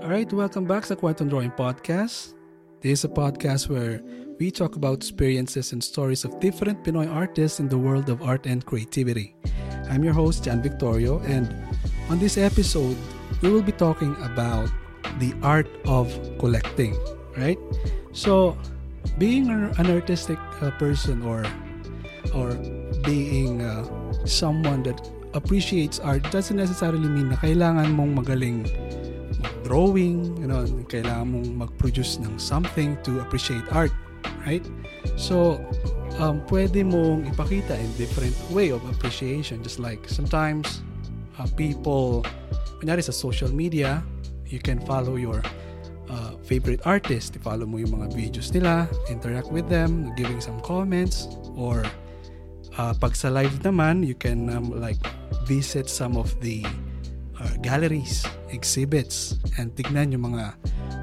Alright, welcome back sa Quantum Drawing Podcast. This is a podcast where we talk about experiences and stories of different Pinoy artists in the world of art and creativity. I'm your host, Jan Victorio, and on this episode, we will be talking about the art of collecting, right? So, being an artistic uh, person or or being uh, someone that appreciates art doesn't necessarily mean na kailangan mong magaling drawing, you know, kailangan mong mag-produce ng something to appreciate art, right? So, um, pwede mong ipakita in different way of appreciation. Just like sometimes uh, people, kunyari sa social media, you can follow your uh, favorite artist. I-follow mo yung mga videos nila, interact with them, giving some comments, or uh, pag sa live naman, you can um, like visit some of the uh, galleries, exhibits, and tignan yung mga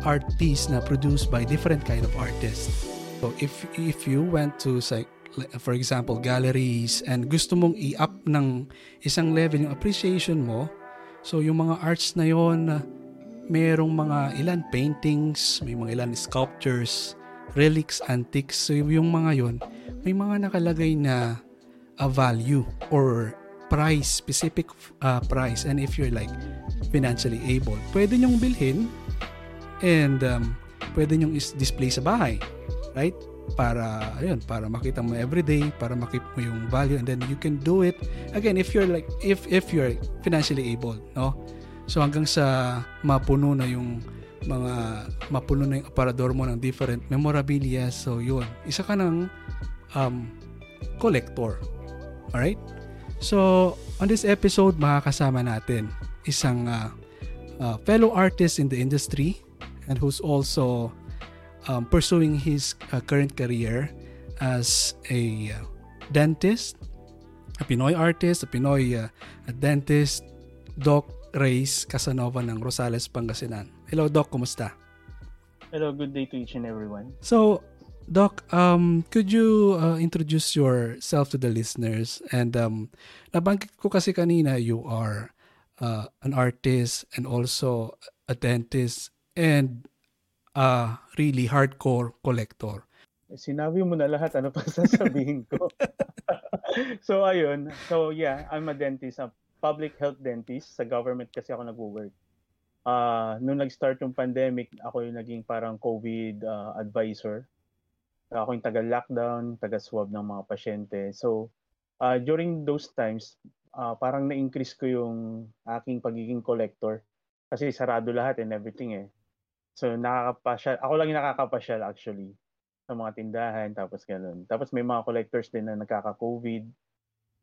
art piece na produced by different kind of artists. So if if you went to say, for example, galleries and gusto mong i-up ng isang level yung appreciation mo, so yung mga arts na yon merong mga ilan paintings, may mga ilan sculptures, relics, antiques. So yung mga yon may mga nakalagay na a value or price, specific uh, price. And if you're like financially able, pwede nyong bilhin and um, pwede nyong is-display sa bahay. Right? Para, ayun, para makita mo everyday, para makita mo yung value and then you can do it again if you're like, if, if you're financially able, no? So hanggang sa mapuno na yung mga mapuno na yung aparador mo ng different memorabilia. So yun, isa ka ng um, collector. Alright? So, on this episode, makakasama natin isang uh, uh, fellow artist in the industry and who's also um, pursuing his uh, current career as a uh, dentist, a Pinoy artist, a Pinoy uh, a dentist, Doc Reyes Casanova ng Rosales, Pangasinan. Hello, Doc. Kumusta? Hello, good day to each and everyone. So, Doc, um, could you uh, introduce yourself to the listeners? And um, nabanggit ko kasi kanina you are uh, an artist and also a dentist and a really hardcore collector. Sinabi mo na lahat, ano pa sasabihin ko? so ayun, so yeah, I'm a dentist, a public health dentist. Sa government kasi ako nag-work. Uh, nung nag-start yung pandemic, ako yung naging parang COVID uh, advisor ako yung taga-lockdown, taga-swab ng mga pasyente. So, uh, during those times, uh, parang na-increase ko yung aking pagiging collector kasi sarado lahat and everything eh. So, nakakapasyal. Ako lang yung nakakapasyal actually sa mga tindahan, tapos ganun. Tapos may mga collectors din na nagkaka-COVID.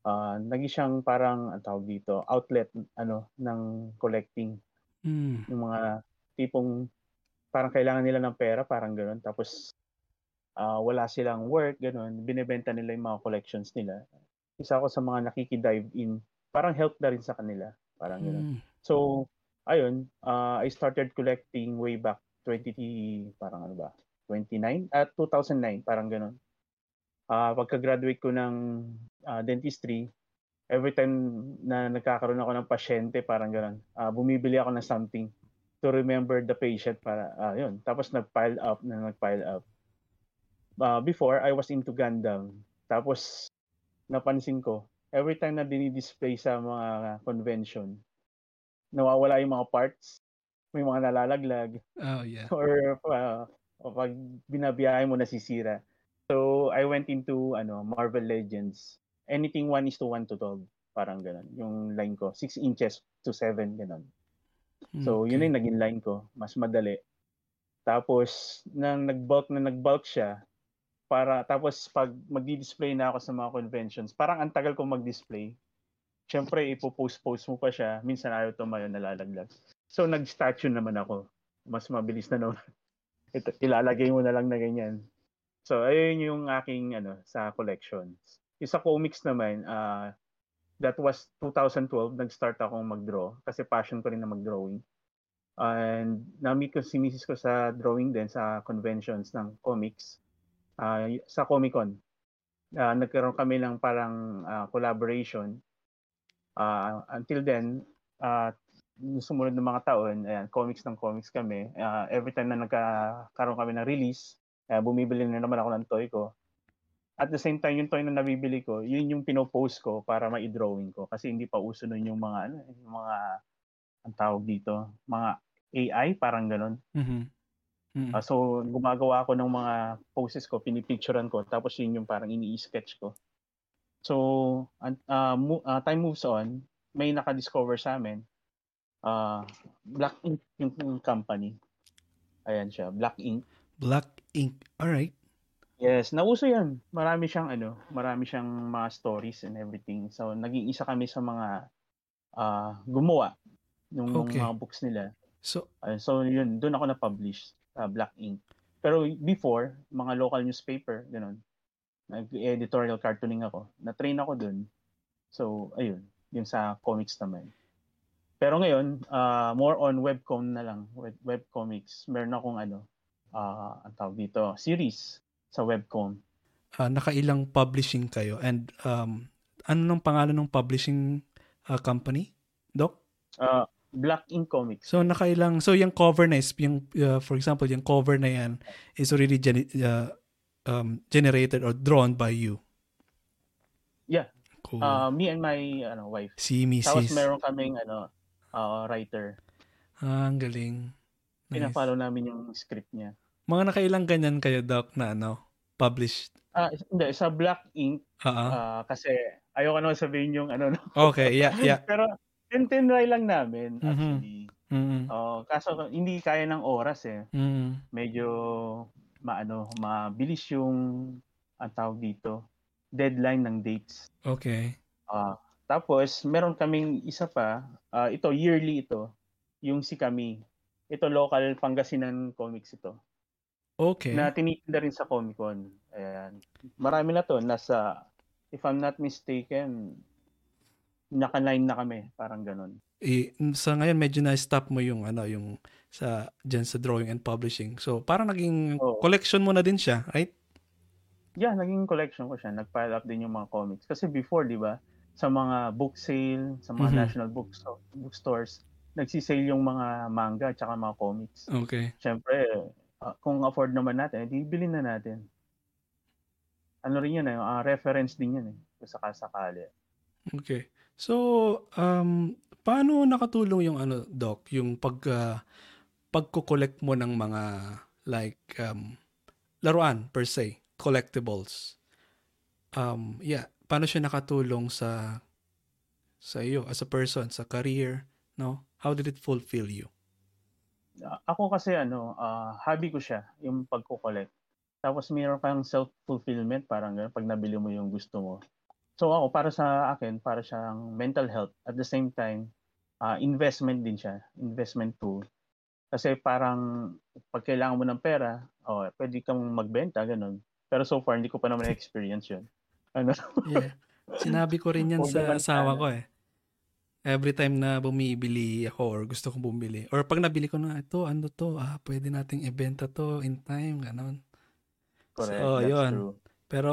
Uh, naging siyang parang, ang tawag dito, outlet ano ng collecting. Mm. Yung mga tipong parang kailangan nila ng pera, parang ganun. Tapos uh, wala silang work, ganun, binebenta nila yung mga collections nila. Isa ako sa mga nakiki-dive in, parang help na rin sa kanila, parang mm. ganun. So, ayun, uh, I started collecting way back 20, parang ano ba, 29, at uh, 2009, parang ganun. Uh, pagka-graduate ko ng uh, dentistry, every time na nagkakaroon ako ng pasyente, parang ganun, uh, bumibili ako ng something to remember the patient para uh, yun tapos nag-pile up na nag-pile up uh, before I was into Gundam. Tapos napansin ko, every time na dinidisplay sa mga convention, nawawala yung mga parts, may mga nalalaglag. Oh, yeah. Or uh, pag binabiyahe mo nasisira. So I went into ano Marvel Legends. Anything 1 is to 1 to 12. Parang ganun. Yung line ko. 6 inches to 7. Ganun. So, okay. yun yung naging line ko. Mas madali. Tapos, nang nag-bulk na nag-bulk siya, para tapos pag magdi-display na ako sa mga conventions, parang ang tagal kong mag-display. Siyempre, ipo-post-post mo pa siya. Minsan ayaw tumayo, nalalaglag. So, nag-statue naman ako. Mas mabilis na naman. Ito, ilalagay mo na lang na ganyan. So, ayun yung aking ano sa collections. Yung sa comics naman, uh, that was 2012, nag-start akong mag-draw kasi passion ko rin na mag-drawing. And na-meet ko si Mrs. ko sa drawing din sa conventions ng comics uh, sa Comic Con. Uh, nagkaroon kami ng parang uh, collaboration. Uh, until then, uh, sumunod ng mga taon, ayan, comics ng comics kami. Uh, every time na nagkakaroon kami ng release, uh, bumibili na naman ako ng toy ko. At the same time, yung toy na nabibili ko, yun yung pinopost ko para ma-drawing ko. Kasi hindi pa uso nun yung mga, ano, yung mga, ang tawag dito, mga AI, parang ganun. Mm-hmm. Mm-hmm. Uh, so, gumagawa ako ng mga poses ko, pinipicturean ko, tapos yun yung parang ini-sketch ko. So, uh, mo, uh, time moves on, may naka-discover sa amin, uh, Black Ink yung company. Ayan siya, Black Ink. Black Ink, alright. Yes, nauso yan. Marami siyang ano, marami siyang mga stories and everything. So naging isa kami sa mga uh, gumawa ng okay. mga books nila. So uh, so yun, doon ako na-publish uh, Black Ink. Pero before, mga local newspaper, ganun. Nag-editorial cartooning ako. Na-train ako doon. So ayun, yun sa comics naman. Pero ngayon, uh, more on webcom na lang, web, webcomics. Meron akong ano, uh, ang tawag dito, series sa webcom. Uh, nakailang publishing kayo and um, ano nang pangalan ng publishing uh, company, Doc? Uh, Black Ink Comics. So nakailang so yung cover na is yung uh, for example yung cover na yan is already gen- uh, um, generated or drawn by you. Yeah. Cool. Uh, me and my ano wife. Si Mrs. Tapos meron kaming ano uh, writer. Ah, ang galing. Nice. Pina-follow namin yung script niya. Mga nakailang ganyan kayo, Doc, na ano, published? Ah, uh, hindi, sa Black Ink, uh-huh. uh, kasi ayoko naman sabihin yung ano. No? Okay, yeah, yeah. Pero tintinry lang namin, mm-hmm. actually. Mm-hmm. Uh, kaso hindi kaya ng oras eh. Mm-hmm. Medyo maano, mabilis yung ang tawag dito, deadline ng dates. Okay. Uh, tapos, meron kaming isa pa, uh, ito, yearly ito, yung si kami. Ito, local Pangasinan comics ito. Okay. Na tinitinda rin sa Comic Con. Ayan. Marami na to. Nasa, if I'm not mistaken, naka-line na kami. Parang ganun. Eh, sa ngayon, medyo na-stop mo yung, ano, yung sa, dyan sa drawing and publishing. So, parang naging oh. collection mo na din siya, right? Yeah, naging collection ko siya. Nag-pile up din yung mga comics. Kasi before, di ba, sa mga book sale, sa mga mm-hmm. national bookstore, bookstores, nagsisale yung mga manga at saka mga comics. Okay. Siyempre, uh, kung afford naman natin, edi bilhin na natin. Ano rin yan eh, uh, reference din yan eh, kung sakasakali. Okay. So, um, paano nakatulong yung ano, Doc, yung pag, uh, pagko-collect mo ng mga like um, laruan per se, collectibles. Um, yeah, paano siya nakatulong sa sa iyo as a person, sa career, no? How did it fulfill you? ako kasi ano, uh, hobby ko siya, yung pagko-collect. Tapos mayroon kang self-fulfillment, parang pag nabili mo yung gusto mo. So ako, para sa akin, para siyang mental health. At the same time, uh, investment din siya, investment tool. Kasi parang pag kailangan mo ng pera, oh, pwede kang magbenta, ganun. Pero so far, hindi ko pa naman experience yun. Ano? yeah. Sinabi ko rin yan sa asawa ko eh every time na bumibili ako or gusto kong bumili or pag nabili ko na ito ano to ah pwede nating ibenta to in time ganon Correct, so yun true. Pero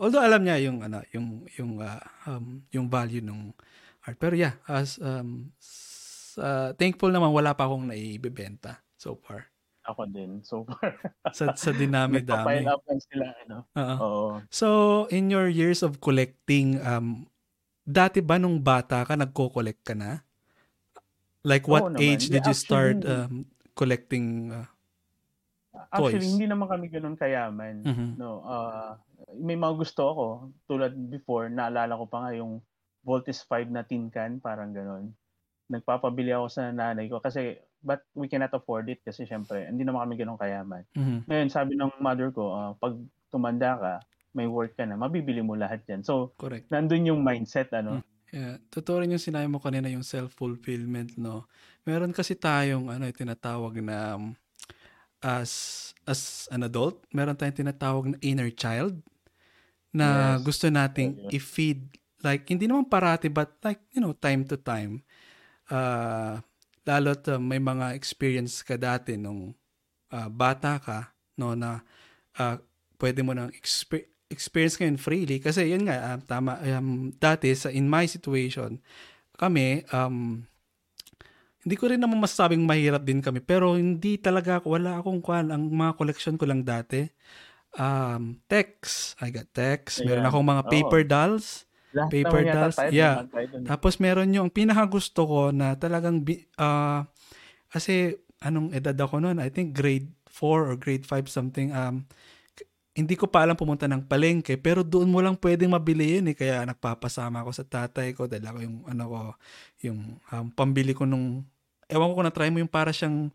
although alam niya yung ano yung yung uh, um, yung value ng art. Pero yeah as um uh, thankful naman wala pa akong naibebenta so far. Ako din so far. Sa sa dinami-dami. Up sila ano? Uh-huh. Oo. so in your years of collecting um dati ba nung bata ka, nagko-collect ka na? Like what Oo age did you start um, collecting uh, toys? Actually, hindi naman kami ganun kayaman. Mm-hmm. No, uh, may mga gusto ako. Tulad before, naalala ko pa nga yung Voltis 5 na tin can, parang ganun. Nagpapabili ako sa nanay ko kasi but we cannot afford it kasi syempre hindi naman kami ganun kayaman. Mm-hmm. Ngayon, sabi ng mother ko, uh, pag tumanda ka, may work ka na, mabibili mo lahat yan. So, Correct. nandun yung mindset, ano? Hmm. Yeah. Totoo rin yung sinabi mo kanina, yung self-fulfillment, no? Meron kasi tayong, ano, tinatawag na, um, as, as an adult, meron tayong tinatawag na inner child, na yes. gusto nating yeah. i-feed, like, hindi naman parati, but like, you know, time to time. Uh, lalo't uh, may mga experience ka dati nung uh, bata ka, no, na uh, pwede mo nang exper- experience ngayon freely kasi yun nga um, tama um, dati sa in my situation kami um hindi ko rin naman masasabing mahirap din kami pero hindi talaga wala akong kwan. Ang mga collection ko lang dati um text. I got text. Meron akong mga paper dolls. Lahat Paper dolls, yeah. dun. tapos meron yung pinakagusto ko na talagang bi- ah kasi anong edad ako noon I think grade 4 or grade 5 something um hindi ko pa alam pumunta ng palengke pero doon mo lang pwedeng mabili yun eh. Kaya nagpapasama ako sa tatay ko dahil ako yung ano ko yung um, pambili ko nung ewan ko kung na-try mo yung para siyang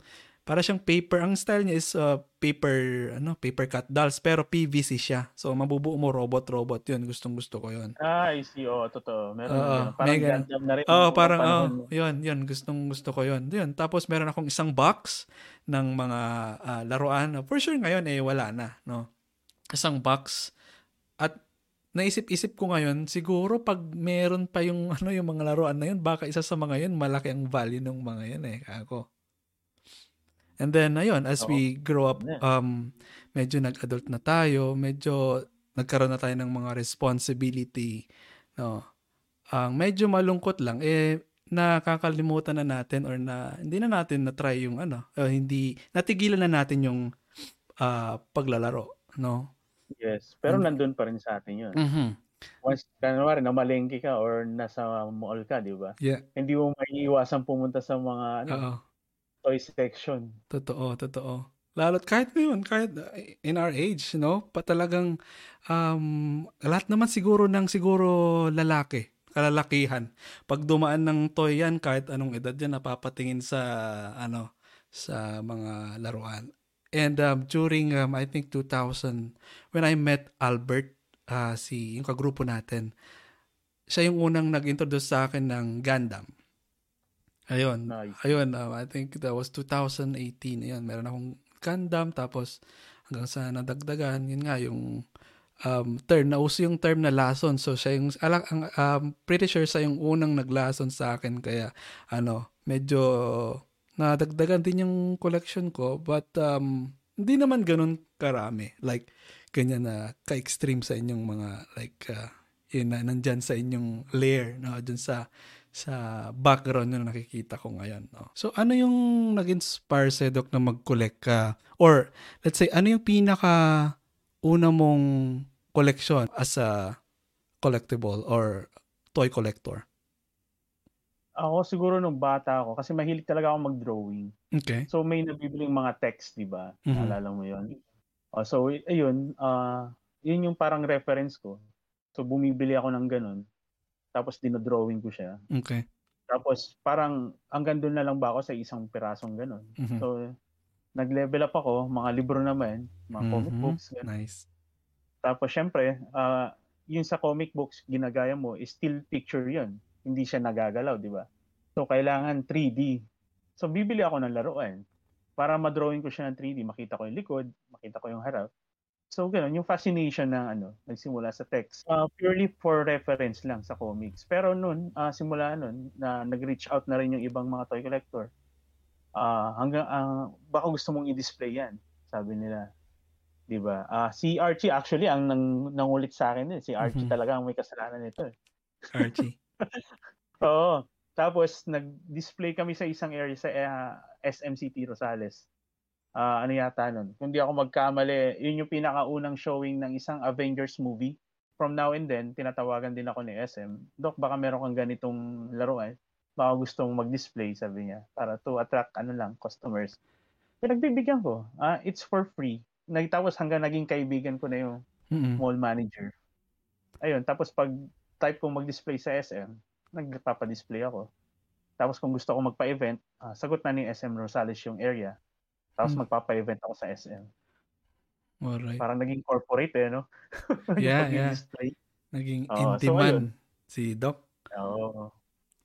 para siyang paper ang style niya is uh, paper ano paper cut dolls pero PVC siya so mabubuo mo robot robot yun gustong gusto ko yun Ah, I see. Oo, totoo. Meron Oo, na ganun. Parang. Gundam na rin. Oh, nung parang oh, yun, yun, gustong gusto ko yun. Yun, tapos meron akong isang box ng mga ah, laruan. For sure ngayon eh wala na, no. Isang box at naisip-isip ko ngayon, siguro pag meron pa yung ano yung mga laruan na yun, baka isa sa mga yun malaki ang value ng mga yun eh, ako. And then ayun, as Oo. we grow up, um medyo nag-adult na tayo, medyo nagkaroon na tayo ng mga responsibility, no. Ang medyo malungkot lang eh nakakalimutan na natin or na hindi na natin na try yung ano, uh, hindi natigilan na natin yung ah, paglalaro, no. Yes. Pero And- nandun pa rin sa atin yun. Mhm. Once, kanwari, namalengke ka or nasa mall ka, di ba? Yeah. Hindi mo maiiwasan pumunta sa mga ano, Oo. toy section. Totoo, totoo. Lalo't kahit ngayon, kahit uh, in our age, no? Pa talagang um, lahat naman siguro ng siguro lalaki, kalalakihan. Pag dumaan ng toy yan, kahit anong edad yan, napapatingin sa ano sa mga laruan. And um, during um, I think 2000 when I met Albert ah, si yung kagrupo natin siya yung unang nag-introduce sa akin ng Gundam. Ayun. Nice. Ayun, um, I think that was 2018. Ayun, meron akong Gundam tapos hanggang sa nadagdagan, yun nga yung um, term, nauso yung term na lason. So siya yung, ala, ang, um, pretty sure siya yung unang naglason sa akin kaya ano, medyo nadagdagan din yung collection ko but um, hindi naman ganun karami. Like, ganyan na ka-extreme sa inyong mga like uh, yun na nandyan sa inyong layer no? Dun sa sa background na nakikita ko ngayon no? So ano yung nag-inspire sa Doc na mag-collect ka? Or let's say ano yung pinaka una mong collection as a collectible or toy collector Ako siguro nung bata ako, kasi mahilig talaga ako mag-drawing. okay So may nabibiling mga text, di ba? Mhm. Naalala mo yun? Oh, so ayun, ah yun yung parang reference ko. So bumibili ako ng ganun. Tapos dinodrawing ko siya. okay Tapos parang hanggang doon na lang ba ako sa isang pirasong ganun. Mhm. So nag-level up ako, mga libro naman, mga comic Mhm. books. ganun. nice Tapos syempre, ah yung sa comic books ginagaya mo is still picture yun. Hindi siya nagagalaw, di ba? So kailangan 3D. So bibili ako ng laruan para ma-drawing ko siya ng 3D, makita ko yung likod, makita ko yung harap. So gano'n, yung fascination ng ano, nagsimula sa text. Ah, purely for reference lang sa comics. Pero noon, ah, simula noon na nag-reach out na rin yung ibang mga toy collector. Ah, hanggang ah, baka gusto mong i-display 'yan, sabi nila. 'Di ba? Ah, si Archie actually ang nang, nangulit sa akin din. Si Archie Mhm. talaga ang may kasalanan nito. Eh. Archie Oo. Tapos nag-display kami sa isang area sa eh, SMCT Rosales. Ah, ano yata nun? Kung di ako magkamali, yun yung pinakaunang showing ng isang Avengers movie. From now and then, tinatawagan din ako ni SM. Dok, baka meron kang ganitong laruan. Baka gustong mag-display, sabi niya. Para to attract, ano lang, customers. Pinagbibigyan ko. Ah, it's for free. Nagtapos hanggang naging kaibigan ko na yung Mhm. mall manager. Ayun, tapos pag type kong mag-display sa SM, nagpapa-display ako. Tapos kung gusto ko magpa-event, ah, sagot na ni SM Rosales yung area. Tapos Hmm. magpapa-event ako sa SM. alright Parang naging corporate eh, no? Yeah, yeah. display. naging Oo, in so si Doc Oo.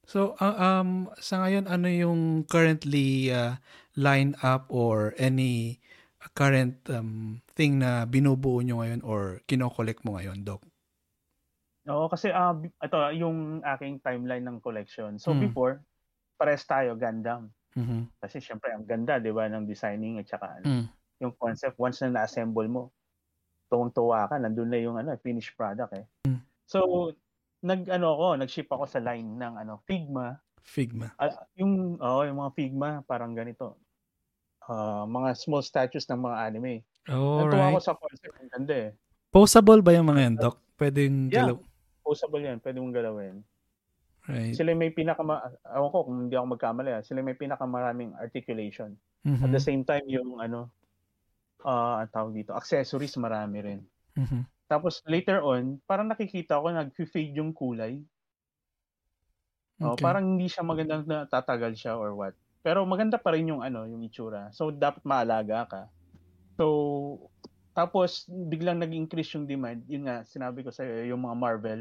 So, uh, um, sa ngayon, ano yung currently uh, line up or any current um, thing na binubuo nyo ngayon or kinokollect mo ngayon, Doc? Oo, kasi b- ito yung aking timeline ng collection. So Hmm. before, pares tayo Gundam. Mhm. Kasi syempre ang ganda, 'di ba, ng designing at saka ano, Mm. yung concept once na na-assemble mo, tuwang-tuwa ka, nandun na yung ano, finished product eh. Mm. So, nag ano ako, nag-ship ako sa line ng ano, Figma, Figma. Ah, yung, oh, yung mga Figma, parang ganito. Ah, mga small statues ng mga anime. Oh, Natuwa ako right. sa concept. Ang ganda eh. Postable ba yung mga yan, Doc? Pwedeng Yeah. galaw. Posable yan. Pwede mong galawin. Right. Sila may pinaka, ewan ko kung hindi ako magkamali ah, sila may pinakamaraming articulation. At Mhm. the same time, yung ano, ah, ang tawag dito, accessories marami rin. Mhm. Tapos later on, parang nakikita ko nag-fade yung kulay. Oh, Okay. parang hindi siya magandang na tatagal siya or what. Pero maganda pa rin yung ano, yung itsura. So dapat maalaga ka. So tapos biglang nag-increase yung demand. Yun nga sinabi ko sa yung mga Marvel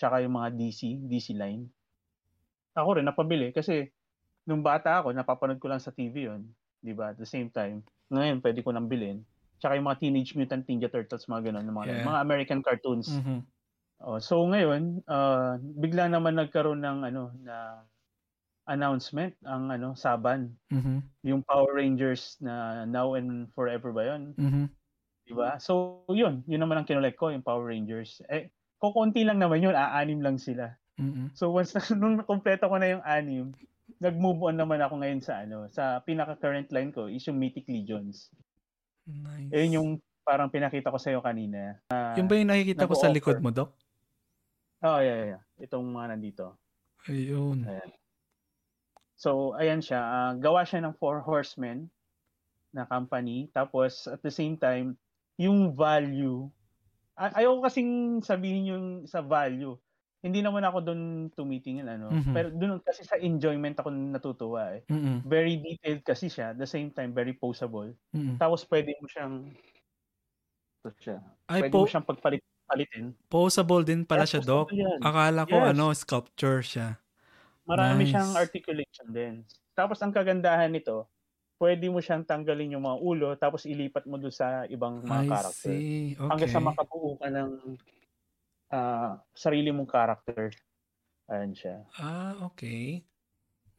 tsaka yung mga DC, DC line. Ako rin napabili kasi nung bata ako, napapanood ko lang sa TV yun. 'Di ba? At the same time, ngayon pwede ko nang bilhin. Tsaka yung mga Teenage Mutant Ninja Turtles, mga ganun, mga, Yeah. mga American cartoons. Mhm. Oh, so ngayon, ah, bigla naman nagkaroon ng ano na announcement ang ano Saban, Mhm. yung Power Rangers na Now and Forever ba 'yon, Mhm. 'Di ba? So 'yun, 'yun naman ang kinolek ko, yung Power Rangers. Eh kokonti lang naman 'yun, aanim lang sila. Mhm. So once na nung nakumpleto ko na yung anim, nag-move on naman ako ngayon sa ano, sa pinaka current line ko is yung Mythic Legions. Nice. Eh yung parang pinakita ko sa iyo kanina. Yung ba yung nakikita ko sa likod mo, Doc? Oh, yeah, yeah, yeah. Itong mga nandito. Ayun. Ayan. So, ayan siya. ah, gawa siya ng Four Horsemen na company. Tapos, at the same time, yung value, ay- ayaw ko kasing sabihin yung sa value. Hindi naman ako doon tumitingin, ano. Mhm. Pero doon kasi sa enjoyment ako natutuwa eh. Mhm. Very detailed kasi siya. At the same time, very posable. Mhm. Tapos, pwede mo siyang, ito siya. Ay, Pwede po, mo siyang pagpalit palitin. posable din pala Yeah, siya, Doc. yan. Akala ko, Yes. ano, sculpture siya. Marami Nice. siyang articulation din. Tapos ang kagandahan nito, pwede mo siyang tanggalin yung mga ulo tapos ilipat mo doon sa ibang mga I character. see. Hanggang sa Okay. makabuo ka ng ah, sarili mong character. Ayan siya. Ah, okay.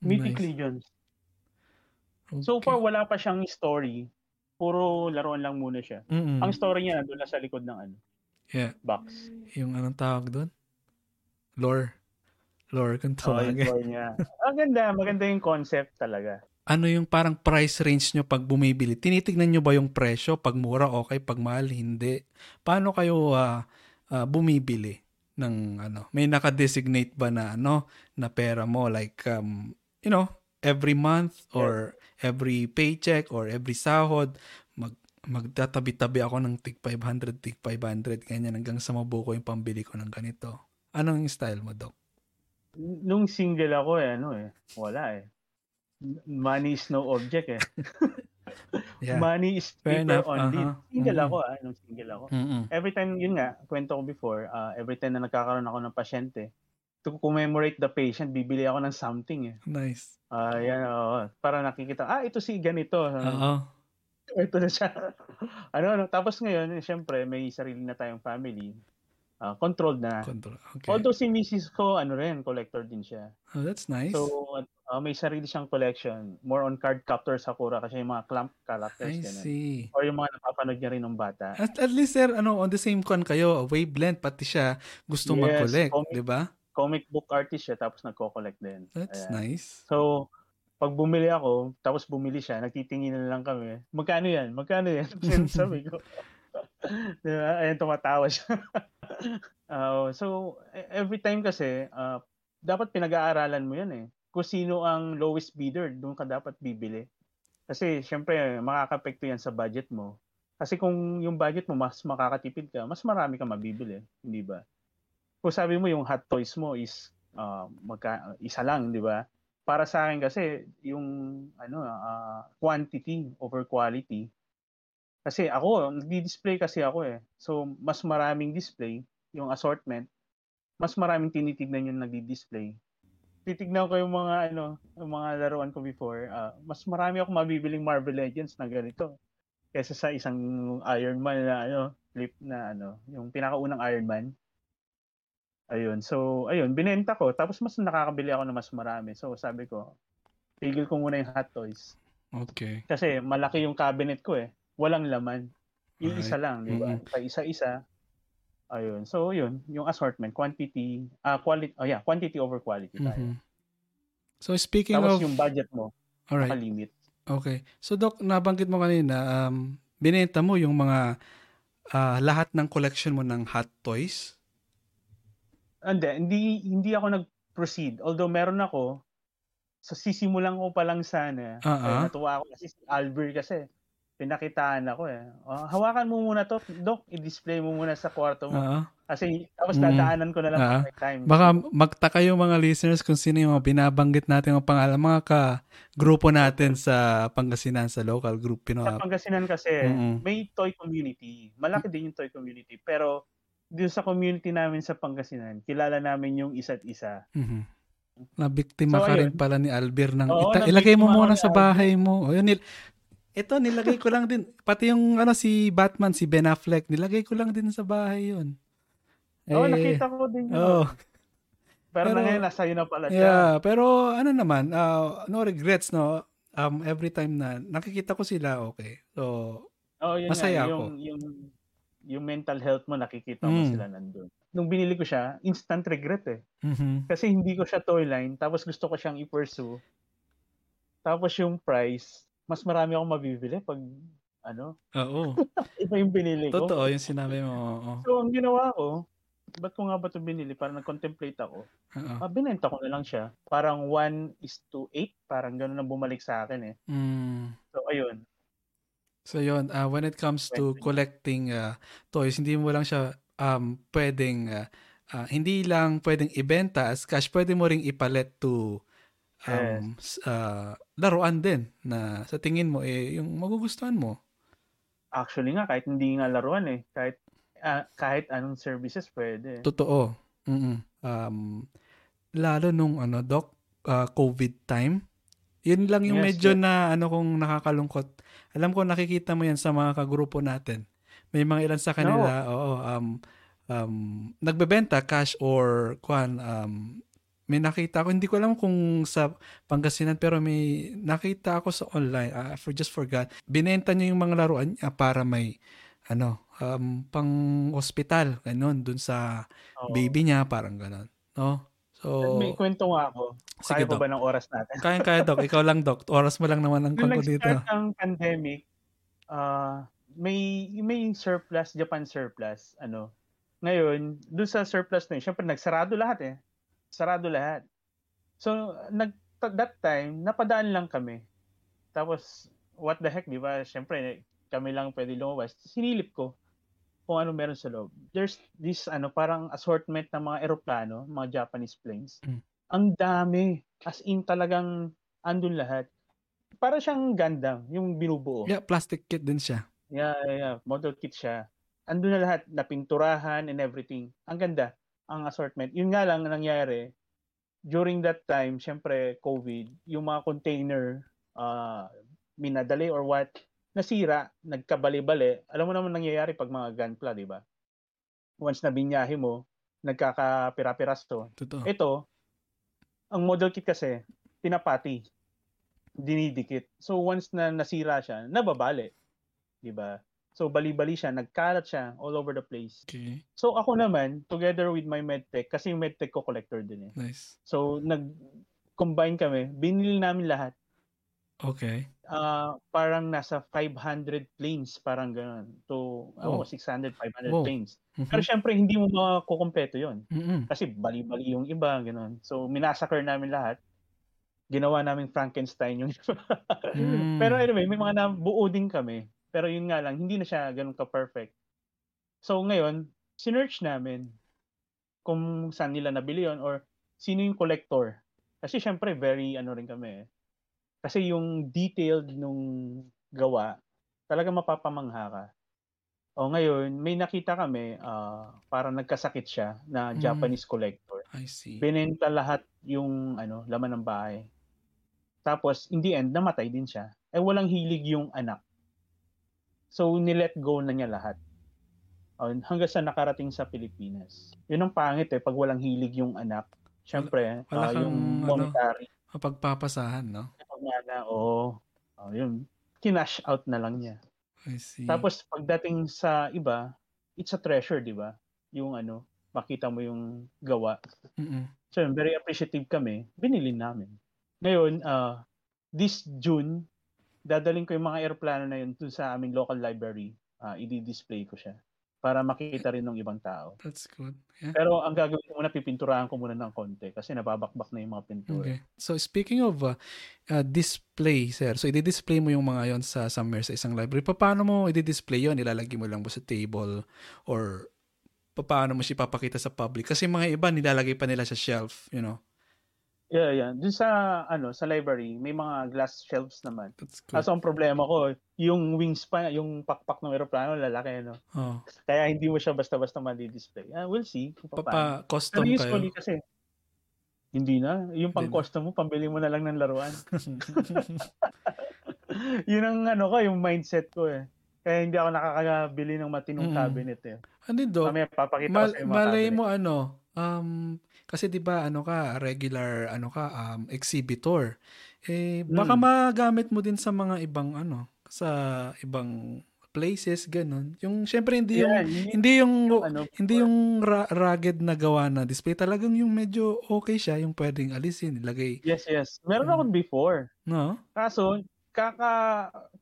Mythic Nice. Legions. So Okay. far, wala pa siyang story. Puro laruan lang muna siya. Mhm. Ang story niya nandun na sa likod ng ano, Yeah. box. Yung anong tawag doon? Lore. Lore kung So, yung tawagin. story niya. Ang ganda. Maganda yung concept talaga. Ano yung parang price range nyo pag bumibili? Tinitignan nyo ba yung presyo? Pag mura, okay. Pag mahal, hindi. Paano kayo ah, ah, bumibili ng ano? May naka-designate ba na ano na pera mo like um, you know, every month or every paycheck or every sahod mag magtatabi-tabi ako ng tig 500, tig 500, ganyan hanggang sa mabuko yung pambili ko ng ganito. Anong style mo, Doc? Nung single ako eh, ano eh, wala eh. Money is no object eh. Yeah. Money is paper enough, only. aha. Single Mhm. ako ah, nung single ako. Mm-mm. Every time, yun nga, kwento ko before, ah, every time na nagkakaroon ako ng pasyente, to commemorate the patient, bibili ako ng something eh. Nice. Ah, yan, oo. Para nakikita, ah, ito si ganito. Oo. ito na siya. ano, ano. Tapos ngayon, syempre, may sarili na tayong family. Ah, controlled na. Control. Okay. Although si Mrs. ko, ano rin, collector din siya. Oh, that's nice. So, uh, may sarili siyang collection. More on card captor Sakura kasi yung mga clamp characters. I ganun. see. Or yung mga napapanood niya rin ng bata. At, at least sir, ano, on the same con kayo, wavelength, pati siya gusto Yes, mag-collect, comic- di ba? Comic book artist siya tapos nagko-collect din. That's Ayan. nice. So, pag bumili ako, tapos bumili siya, nagtitingin na lang kami. Magkano yan? Magkano yan? Sabi ko. diba? Ayan, tumatawa siya. Ah, so, e- every time kasi, ah, dapat pinag-aaralan mo yan eh. Kung sino ang lowest bidder, doon ka dapat bibili. Kasi, syempre, makakapekto yan sa budget mo. Kasi kung yung budget mo mas makakatipid ka, mas marami ka mabibili, hindi ba? Kung sabi mo yung hot toys mo is ah, magka, isa lang, di ba? Para sa akin kasi yung ano ah, quantity over quality. Kasi ako, nagdi-display kasi ako eh. So mas maraming display, yung assortment, mas maraming tinitignan yung nagdi-display. Titignan ko yung mga ano, yung mga laruan ko before, ah, mas marami ako mabibiling Marvel Legends na ganito kaysa sa isang Iron Man na ano, flip na ano, yung pinakaunang Iron Man. Ayun. So, ayun, binenta ko. Tapos mas nakakabili ako ng mas marami. So, sabi ko, tigil ko muna yung hot toys. Okay. Kasi malaki yung cabinet ko eh. Walang laman. Yung isa lang, di ba? Mhm. Sa isa-isa. Ayun. So, yun. Yung assortment, quantity, ah quality, oh yeah, quantity over quality tayo. Mhm. So speaking Tapos of yung budget mo, Alright. nakalimit. Okay. So Doc, nabanggit mo kanina um binenta mo yung mga ah, lahat ng collection mo ng hot toys. Hindi, hindi, hindi ako nag-proceed. Although meron ako, sa sisimulan ko pa lang sana. Kaya ah. natuwa ako kasi si Albert kasi. Pinakitaan ako eh. Oh, hawakan mo muna to, Doc. I-display mo muna sa kwarto mo. Oo. Kasi tapos Mm. dadaanan ko na lang may time. Baka magtaka yung mga listeners kung sino yung mga binabanggit natin ng pangalan, mga ka-grupo natin sa Pangasinan, sa local group, you know. Sa Pangasinan kasi, Mm-mm. may toy community. Malaki din yung toy community. Pero, dito sa community namin sa Pangasinan, kilala namin yung isa't isa. Mhm. Nabiktima So, ka ayun. rin pala ni Albert ng Oo, ita- ilagay mo muna sa Albert. bahay mo. O yun, nil- ito nilagay ko lang din. Pati yung ano si Batman, si Ben Affleck, nilagay ko lang din sa bahay yun. Oo, Eh, nakita ko din yun. Oo. Pero, pero- na ngayon, nasa na pala siya. Yeah, pero ano naman, ah, no regrets no. Um every time na nakikita ko sila, okay. So, Oo, yun Masaya nga, ako. yung, yung, yung mental health mo, nakikita mo Mm. sila nandun. Nung binili ko siya, instant regret eh. mhm. Kasi hindi ko siya toy line, tapos gusto ko siyang i-pursue. Tapos yung price, mas marami akong mabibili pag, ano, Oo. iba yung binili ko. Totoo yung sinabi mo. Oo. So, ang ginawa ko, ba't ko nga ba ito binili? Parang nag-contemplate ako. Oo. Ah, binenta ko na lang siya. Parang 1 is to 8. Parang gano'n na bumalik sa akin eh. Mm. So, ayun. So yun, uh, when it comes to collecting uh, toys, hindi mo lang siya um, pwedeng, uh, uh, hindi lang pwedeng ibenta as cash, pwede mo ring ipalit to um, s- uh, laruan din na sa tingin mo, eh, yung magugustuhan mo. Actually nga, kahit hindi nga laruan eh. Kahit, ah, kahit anong services pwede. Totoo. Mm-mm. Um, lalo nung ano, doc, uh, COVID time, yun lang yung Yes, medyo yes. na ano kung nakakalungkot. Alam ko nakikita mo yan sa mga kagrupo natin. May mga ilan sa kanila, oo, um, um, nagbebenta cash or kuan um, may nakita ako, hindi ko alam kung sa Pangasinan pero may nakita ako sa online, ah, for just forgot. Binenta niya yung mga laruan niya para may ano, um, pang hospital, ganun, dun sa Oo. baby niya, parang ganun. No? So, May kwento nga ako. sige, Kaya Doc. ba ng oras natin? Kaya-kaya, Doc. Ikaw lang, Doc. Oras mo lang naman ang Nung kwento dito. nag-start ang pandemic, ah may may surplus, Japan surplus, ano. Ngayon, doon sa surplus na yun, syempre nagsarado lahat eh. Sarado lahat. So, nag that time, napadaan lang kami. Tapos, what the heck, di ba? Syempre, kami lang pwede lumabas. Sinilip ko kung ano meron sa loob. There's this, ano, parang assortment ng mga eroplano, mga Japanese planes. Mm. Ang dami. As in, talagang andun lahat. Para siyang Gundam, yung binubuo. Yeah, plastic kit din siya. Yeah, yeah, yeah. Model kit siya. Andun na lahat, napinturahan and everything. Ang ganda, ang assortment. Yun nga lang nangyari, during that time, syempre, COVID, yung mga container, uh, minadali or what, nasira, nagkabali-bali. Alam mo naman nangyayari pag mga gunpla, di ba? Once na binyahe mo, nagkakapira-pirasto. Totoo. Ito, ang model kit kasi, pinapati, dinidikit. So once na nasira siya, nababali. 'Di ba? So bali-bali siya, nagkalat siya all over the place. Okay. So ako naman, together with my medtech, kasi yung medtech ko collector din eh. Nice. So nag-combine kami, binili namin lahat. Okay. Ah, parang nasa 500 planes, parang gano'n. To, Oh. oh, 600, 500 Wow. planes. Mhm. Pero syempre, hindi mo makukumpleto yon Mm-mm. Kasi bali-bali yung iba, gano'n. So, minasakar namin lahat. Ginawa namin Frankenstein yung iba. Mm. Pero anyway, may mga nabuo din kami. Pero yun nga lang, hindi na siya ganun ka-perfect. So ngayon, sinearch namin kung saan nila nabili yun or sino yung collector. Kasi syempre, very ano rin kami eh. Kasi yung detailed nung gawa, talaga mapapamangha ka. O ngayon, may nakita kami, ah parang nagkasakit siya na Mm. Japanese collector. I see. Binenta lahat yung ano, laman ng bahay. Tapos, in the end, namatay din siya. Eh, walang hilig yung anak. So, nilet go na niya lahat. O, hanggang sa nakarating sa Pilipinas. Yun ang pangit eh, pag walang hilig yung anak. Siyempre, wala kang, yung ano, monetary. Mapagpapasahan, no? Pag na, oo. Oh, yun. Kinash out na lang niya. I see. Tapos, pagdating sa iba, it's a treasure, di ba? Yung ano, makita mo yung gawa. Mm-mm. So, very appreciative kami. Binili namin. Ngayon, uh, this June, dadaling ko yung mga aeroplano na yun dun sa aming local library. Uh, i-display ko siya para makita rin ng ibang tao. That's good. Yeah. Pero ang gagawin ko muna, pipinturahan ko muna ng konti kasi nababakbak na yung mga pintura. Okay. So speaking of uh, uh, display, sir, so i-display mo yung mga yon sa somewhere sa isang library. Paano mo i-display yon? Ilalagay mo lang mo sa table or paano mo siya papakita sa public? Kasi mga iba nilalagay pa nila sa shelf, you know. Yeah, yeah. Dun sa ano, sa library, may mga glass shelves naman. That's. Kaso ang problema ko, yung wings pa, yung pakpak ng eroplano, lalaki, no? Oh. Kaya hindi mo siya basta-basta ma-display. Uh, we'll see. Papa, custom Pero kayo. usually kasi, hindi na. Yung pang Hindi na. custom mo, pambili mo na lang ng laruan. Yun ang ano ko, yung mindset ko eh. Kaya hindi ako nakakabili ng matinong Mm. cabinet eh. ano do? Mamaya papakita Mal- ko sa mga malay cabinet. mo ano, um, kasi 'di ba ano ka, regular ano ka, um, exhibitor. Eh baka Mm. magamit mo din sa mga ibang ano, sa ibang places ganun. Yung syempre hindi yung Yeah, hindi yung ano, hindi yung ra- rugged na gawa na display, talagang yung medyo okay siya, yung pwedeng alisin, ilagay, Yes, yes. Meron Mm. ako before. no? Kaso, kaka,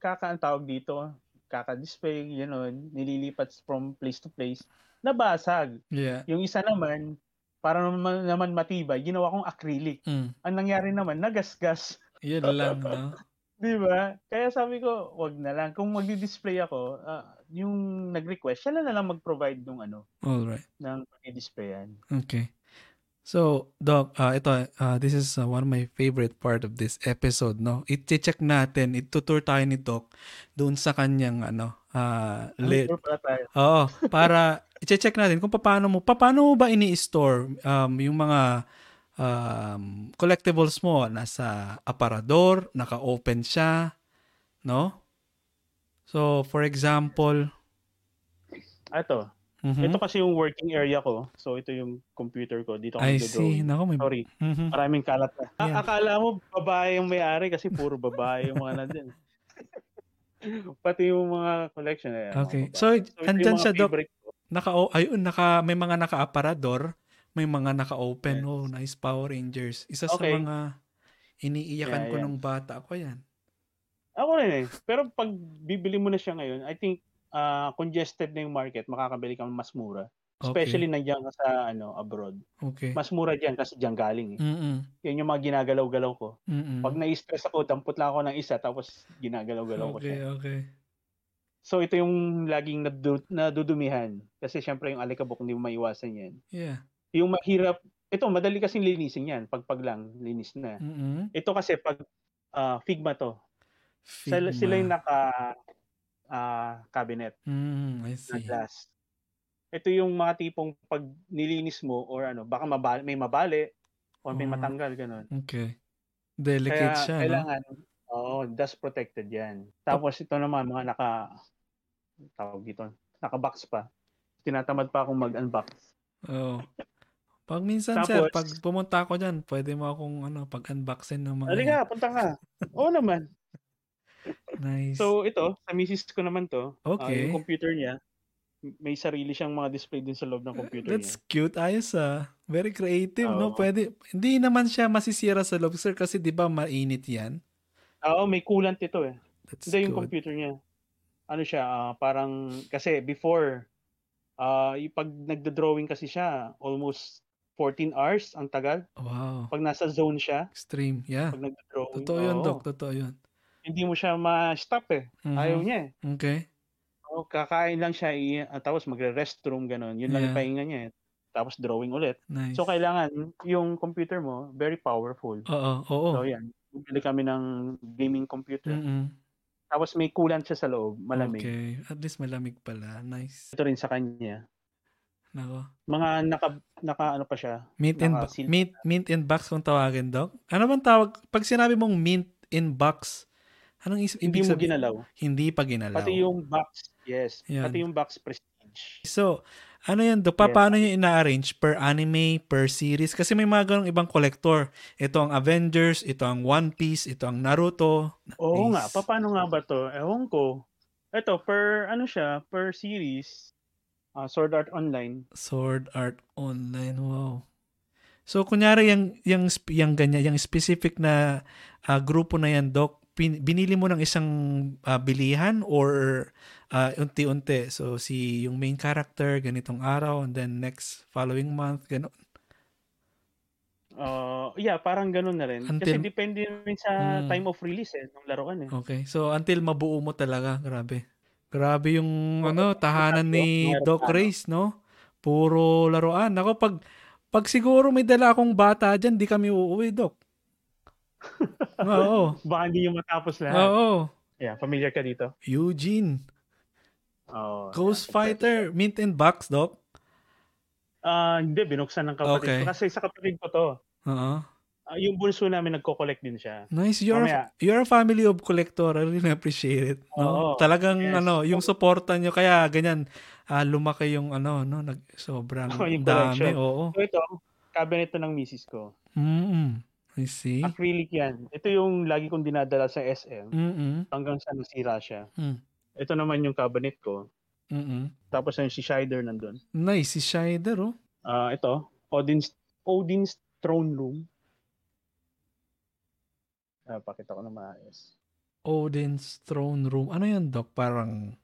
kaka ang tawag dito, kaka-display, you know, nililipat from place to place, nabasag. Yeah. Yung isa naman, para naman, naman matibay, ginawa kong acrylic. Mm. Ang nangyari naman, nagasgas. Yun lang, no? Di ba? Kaya sabi ko, wag na lang. Kung magdi-display ako, ah, yung nag-request, siya na lang mag-provide ng ano, All right. ng pag-displayan. Okay. So, Doc, uh, ito, uh, this is uh, one of my favorite part of this episode, no? I-check natin, itutur tayo ni Doc doon sa kanyang, ano, uh, lit. Oo, para i-check natin kung paano mo, paano mo ba ini-store um, yung mga um, collectibles mo, nasa aparador, naka-open siya, no? So, for example, Ito. mhm. Ito kasi yung working area ko. So, ito yung computer ko. Dito ako I see. Nako, may... Sorry. Mhm. Maraming kalat na. Yeah. Akala mo babae yung may-ari kasi puro babae yung mga nandun. Pati yung mga collection. Eh, mga Okay. babae. So, yung andyan mga siya, Doc. favorite ko. Naka ayun naka may mga naka-aparador, may mga naka-open. Yes. Oh, nice Power Rangers. Isa Okay. sa mga iniiyakan Yeah, ko yeah. nung bata ako 'yan. Ako rin eh. Pero pag bibili mo na siya ngayon, I think ah, congested na yung market, makakabili ka mas mura. Especially nandiyan ka sa ano abroad. Okay. Mas mura diyan kasi diyan galing eh. Mm. Yan yung mga ginagalaw-galaw ko. Mm. Pag na-stress ako, dampot lang ako ng isa tapos ginagalaw-galaw ko Okay, siya. okay. So ito yung laging nadu- nadudumihan. Kasi syempre yung alikabok hindi mo maiwasan yan. Yeah. Yung mahirap, ito madali kasing linisin yan. Pag pag lang, linis na. Mm. Ito kasi pag ah, Figma to. Sila, Figma. sila yung naka ah, cabinet Mm, I na see. glass. Ito yung mga tipong pag nilinis mo or ano, baka mabali, may mabali o may Oh. matanggal ganun. Okay. Delicate Kaya siya, no? kailangan, oo, dust protected yan. Tapos ito naman, mga naka, tawag dito, naka-box pa. Tinatamad pa akong mag-unbox. Oo. Pag minsan, sir, Tapos- pag pumunta ako dyan, pwede mo akong ano, pag-unboxin ng mga Halika, punta ka. Oo naman. nice. So ito, sa misis ko naman to, ah, Okay. yung computer niya, may sarili siyang mga display din sa loob ng computer That's niya. cute. Ayos ah. Very creative, no? Oo. Pwede. Hindi naman siya masisira sa loob, sir, kasi di ba mainit yan? Oo, may coolant ito eh. That's Hindi yung good. computer niya. Ano siya, ah, parang, kasi before, ah yung pag nagdo-drawing kasi siya, almost 14 hours ang tagal. Wow. Pag nasa zone siya, Extreme. Yeah. pag nagdo-drawing. Totoo yun, oo, Doc. Totoo yun. Hindi mo siya ma-stop eh. Mhm. Ayaw niya eh. Okay. Oh, kakain lang siya, ah, tapos magre-restroom, ganun. Yun lang yung pahinga niya eh. Tapos drawing ulit. Nice. So, kailangan yung computer mo, very powerful. Oo, oo. So, yan. Bumili kami ng gaming computer. Mm-mm. Tapos may coolant siya sa loob, malamig. Okay. At least malamig pala. Nice. Ito rin sa kanya. Nako. Mga naka, naka ano pa siya. Mint in, Naka-seal mint, mint in box kung tawagin, Doc? Ano bang tawag? Pag sinabi mong mint in box, anong is, Hindi ibig mo sabihin? ginalaw. Hindi pa ginalaw. Pati yung box, yes. Yan. Pati yung box prestige. So, ano yan, Doc? Pa, Yes. Paano yung ina-arrange? Per anime, per series? Kasi may mga ganong ibang collector. Ito ang Avengers, ito ang One Piece, ito ang Naruto. Oo Nice. nga, pa- paano nga ba to? Ewan ko. Ito, per ano siya, per series, ah, Sword Art Online. Sword Art Online. Wow. So, kunyari, yung, yung, yung ganyan, yung specific na uh, grupo na yan, Doc, pin, binili mo ng isang uh, bilihan or uh, unti-unti? So, si yung main character, ganitong araw, and then next following month, gano'n? Uh, yeah, parang ganun na rin. Until, Kasi depende rin sa hmm. time of release eh, ng laruan eh. Okay. So, until mabuo mo talaga, grabe. Grabe yung oh, ano, tahanan ni Doc Race, no? Puro laruan. Ako, pag, pag siguro may dala akong bata dyan, di kami uuwi, Doc. Oo. Baka hindi yung matapos lahat. Oo. Yeah, familiar ka dito? Eugene. Oh, Ghost yeah, Fighter, Mint and Box, Doc. Ah, uh, hindi binuksan ng kapatid okay. ko kasi sa kapatid ko to. Oo. Uh, yung bunso namin nagko-collect din siya. Nice. You're, a, you're a family of collector. I really appreciate it. No? Oo, Talagang yes. ano, yung suporta nyo kaya ganyan uh, lumaki yung ano, no, nag sobrang oh, dami. Collection. Oo. So ito, cabinet to ng misis ko. Mm. I see. Acrylic yan. Ito yung lagi kong dinadala sa SM. Mm-mm. Hanggang sa nasira siya. Mm. Ito naman yung cabinet ko. Mm-mm. Tapos yung si Shider nandun. Nice, si Shider, oh. Ah, uh, ito, Odin's Odin's throne room. Ah, pakita ko na maayos. Odin's throne room. Ano yan, Doc? Parang...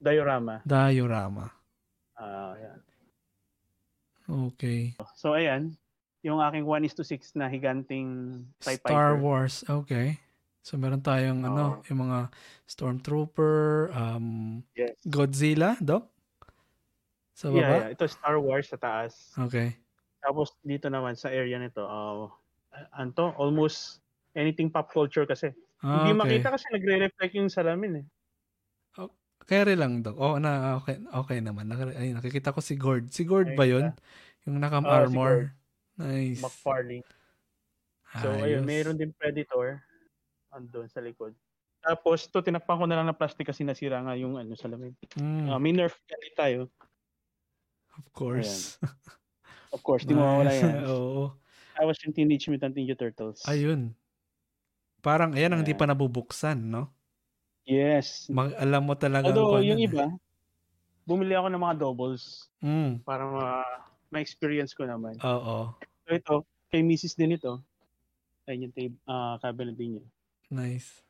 Diorama. Diorama. Ah, uh, yan. Okay. So, ayan. Yung aking 1 is to 6 na higanting TIE Star Fighter. Wars. Okay. So, meron tayong, oh. ano, yung mga Stormtrooper, um, yes. Godzilla, Doc? Sa baba? Yeah, yeah, ito Star Wars sa taas. Okay. Tapos dito naman sa area nito, uh, anto, almost anything pop culture kasi. Ah, Hindi okay. makita kasi nagre-reflect yung salamin eh. Oh, kaya lang daw. Oh, na okay, okay naman. Ay, nakikita ko si Gord. Si Gord ba 'yun? Yung nakam uh, armor. Si nice. McFarlane. So Ayos. ayun, mayroon din Predator andun sa likod. Tapos to tinakpan ko na lang ng plastic kasi nasira nga yung ano salamin. Mm. Uh, may nerf tayo. Of course. of course, di mo mawala yan. Oo. Tapos yung Teenage Mutant Ninja Turtles. Ayun. Parang ayan ang hindi pa nabubuksan, no? Yes. Mag, alam mo talaga. Although, yung eh. iba, bumili ako ng mga doubles mm. para ma- ma-experience ko naman. Oo. So ito, kay Mrs. din ito. Ayun yung tape, uh, cabinet din niya. Nice.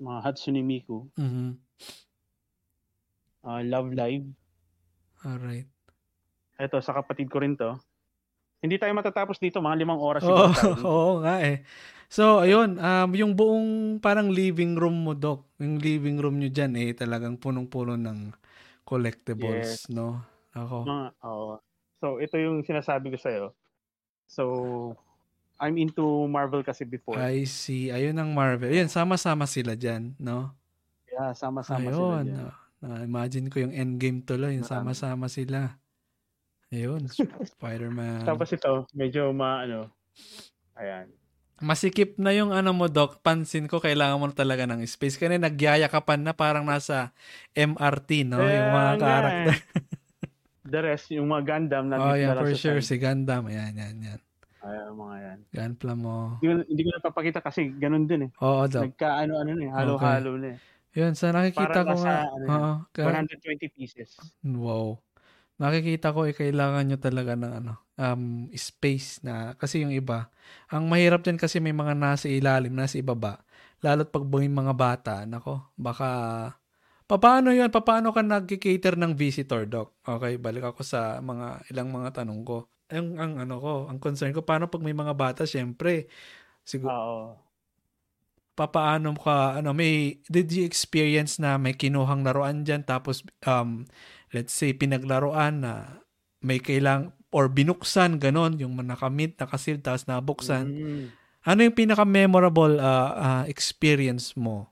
Mga Hatsune Miku. Mm-hmm. Uh, Love Live. Alright. Ito, sa kapatid ko rin to. Hindi tayo matatapos dito, mga limang oras. Oo, oh, oo nga eh. So, ayun, um, yung buong parang living room mo, Doc, yung living room nyo dyan eh, talagang punong-puno ng collectibles, yes. no? Ako. Mga, oh. So, ito yung sinasabi ko sa'yo. So, I'm into Marvel kasi before. I see. Ayun ang Marvel. Ayun, sama-sama sila dyan, no? Yeah, sama-sama Ayun, sila dyan. Na-imagine ko yung endgame tuloy, yung sama-sama sila. Ayun, Spider-Man. Tapos ito, medyo ma, ano, ayan. Masikip na yung ano mo, Doc. Pansin ko, kailangan mo talaga ng space. Kasi nagyayakapan na parang nasa MRT, no? Eh, yung mga character. The rest, yung mga Gundam. Na oh, yeah, for sure. Side. Si Gundam. Ayan, yan, yan. Ayan, mga yan. Gunpla mo. Hindi, hindi ko napapakita kasi ganun din eh. Oo, Doc. Nagka-ano-ano na eh. Halo-halo okay. na eh. Yun, sa nakikita Parang ko nga. Ano, uh, 120 pieces. Wow nakikita ko eh kailangan nyo talaga ng ano, um, space na kasi yung iba, ang mahirap din kasi may mga nasa ilalim, nasa ibaba. Lalo't pag may mga bata, nako, baka paano yun? Paano ka nag-cater ng visitor, doc? Okay, balik ako sa mga ilang mga tanong ko. Ang, ang ano ko, ang concern ko, paano pag may mga bata, syempre, siguro, Oo. papaano ka, ano, may, did you experience na may kinuhang laruan dyan, tapos, um, let's say, pinaglaruan na may kailang or binuksan, ganon, yung nakamit, nakasil, tapos nabuksan. Mm. Ano yung pinaka-memorable uh, uh, experience mo,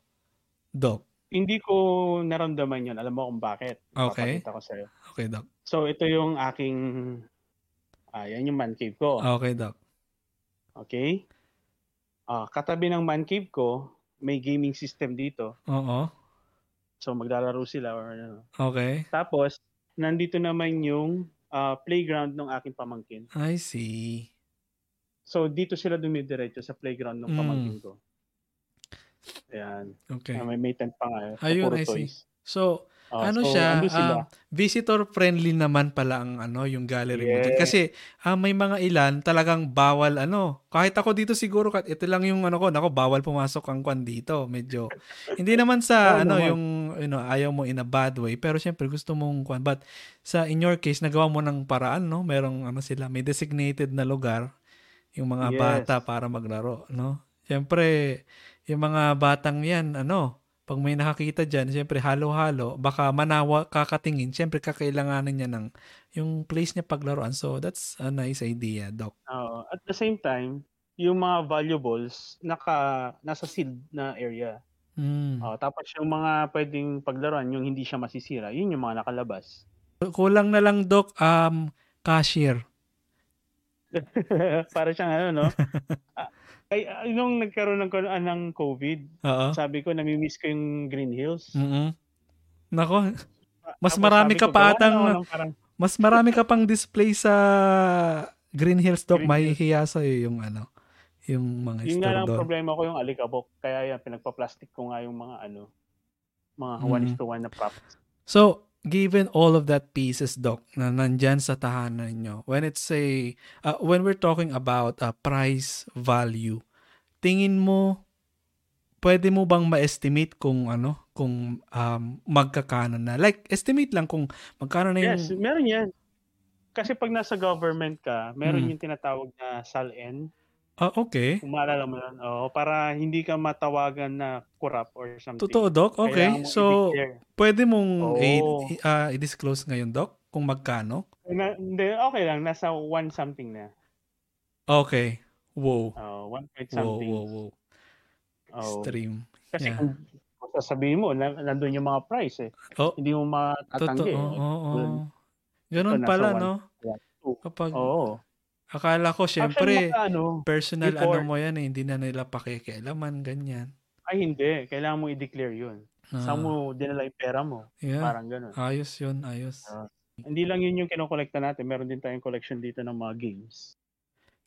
Doc? Hindi ko naramdaman yun. Alam mo kung bakit. Okay. ko sa'yo. Okay, Doc. So, ito yung aking, ah, yan yung man cave ko. Okay, Doc. Okay? Ah, katabi ng man cave ko, may gaming system dito. Oo. So maglalaro sila or ano. Okay. Tapos nandito naman yung uh, playground ng aking pamangkin. I see. So dito sila dumidiretso sa playground ng mm. pamangkin ko. Ayan. Okay. Uh, may may tent pa nga. Ayun, I see. So, Oh, ano so, siya, andun sila. um, visitor friendly naman pala ang ano, yung gallery mo dyan. Kasi ah, may mga ilan talagang bawal ano. Kahit ako dito siguro kahit ito lang yung ano ko, nako bawal pumasok ang kwan dito. Medyo hindi naman sa Oo ano naman. yung you know, ayaw mo in a bad way, pero syempre gusto mong kwan. But sa in your case, nagawa mo ng paraan, no? Merong ano sila, may designated na lugar yung mga Yes. bata para maglaro, no? Syempre, yung mga batang yan, ano, pag may nakakita dyan, syempre halo-halo, baka manawa kakatingin, syempre kakailanganin niya ng yung place niya paglaruan. So, that's a nice idea, Doc. Oo. At the same time, yung mga valuables naka nasa sealed na area. Hmm. Oh, tapos yung mga pwedeng paglaruan, yung hindi siya masisira, yun yung mga nakalabas. Kulang na lang, Doc, um, cashier. Para siyang ano, no? Ah, Ay, ah, nung nagkaroon ng, ah, ng COVID, Oo. sabi ko, namimiss ko yung Green Hills. mm Nako, mas Tapos marami ka pa atang, parang, mas marami ka pang display sa Green Hills, Doc. Mahihiya sa'yo yung ano, yung mga yun nga store doon. problema ko yung alikabok. Kaya yan, pinagpa-plastic ko nga yung mga ano, mga Mm. one to one na props. So, given all of that pieces, Doc, na nandyan sa tahanan nyo, when it's a, uh, when we're talking about uh, price value, tingin mo, pwede mo bang ma-estimate kung ano, kung um, magkakano na? Like, estimate lang kung magkano na yung... Yes, meron yan. Kasi pag nasa government ka, meron Mm. yung tinatawag na SALN. Ah, okay. Kung maalala mo yun. Oo, para hindi ka matawagan na corrupt or something. Totoo, Doc? Okay. Mo So, i-declare. pwede mong Oo. i- ah, i-disclose ngayon, Doc? Kung magkano? Na, hindi, okay lang. Nasa one something na. Okay. Wow. Oh, one point Wow, something. wow, wow. Oh. Stream. Kasi Yeah. kung, sasabihin mo, na, nandun yung mga price eh. Oh, Hindi mo Totoo. matatanggi. Oo, eh. oo, Yun. oo. Ganun Ito, pala, one. no? two. Kapag, Oo. Akala ko, Actually, syempre, mga ano, personal before- ano mo yan eh, hindi na nila pakikialaman, ganyan. ay hindi. Kailangan mo i-declare yun. Ah, Saan mo dinala yung pera mo. yeah. Parang ganun. Ayos yun, ayos. Ah. Hindi lang yun yung kinokolekta natin. Meron din tayong collection dito ng mga games.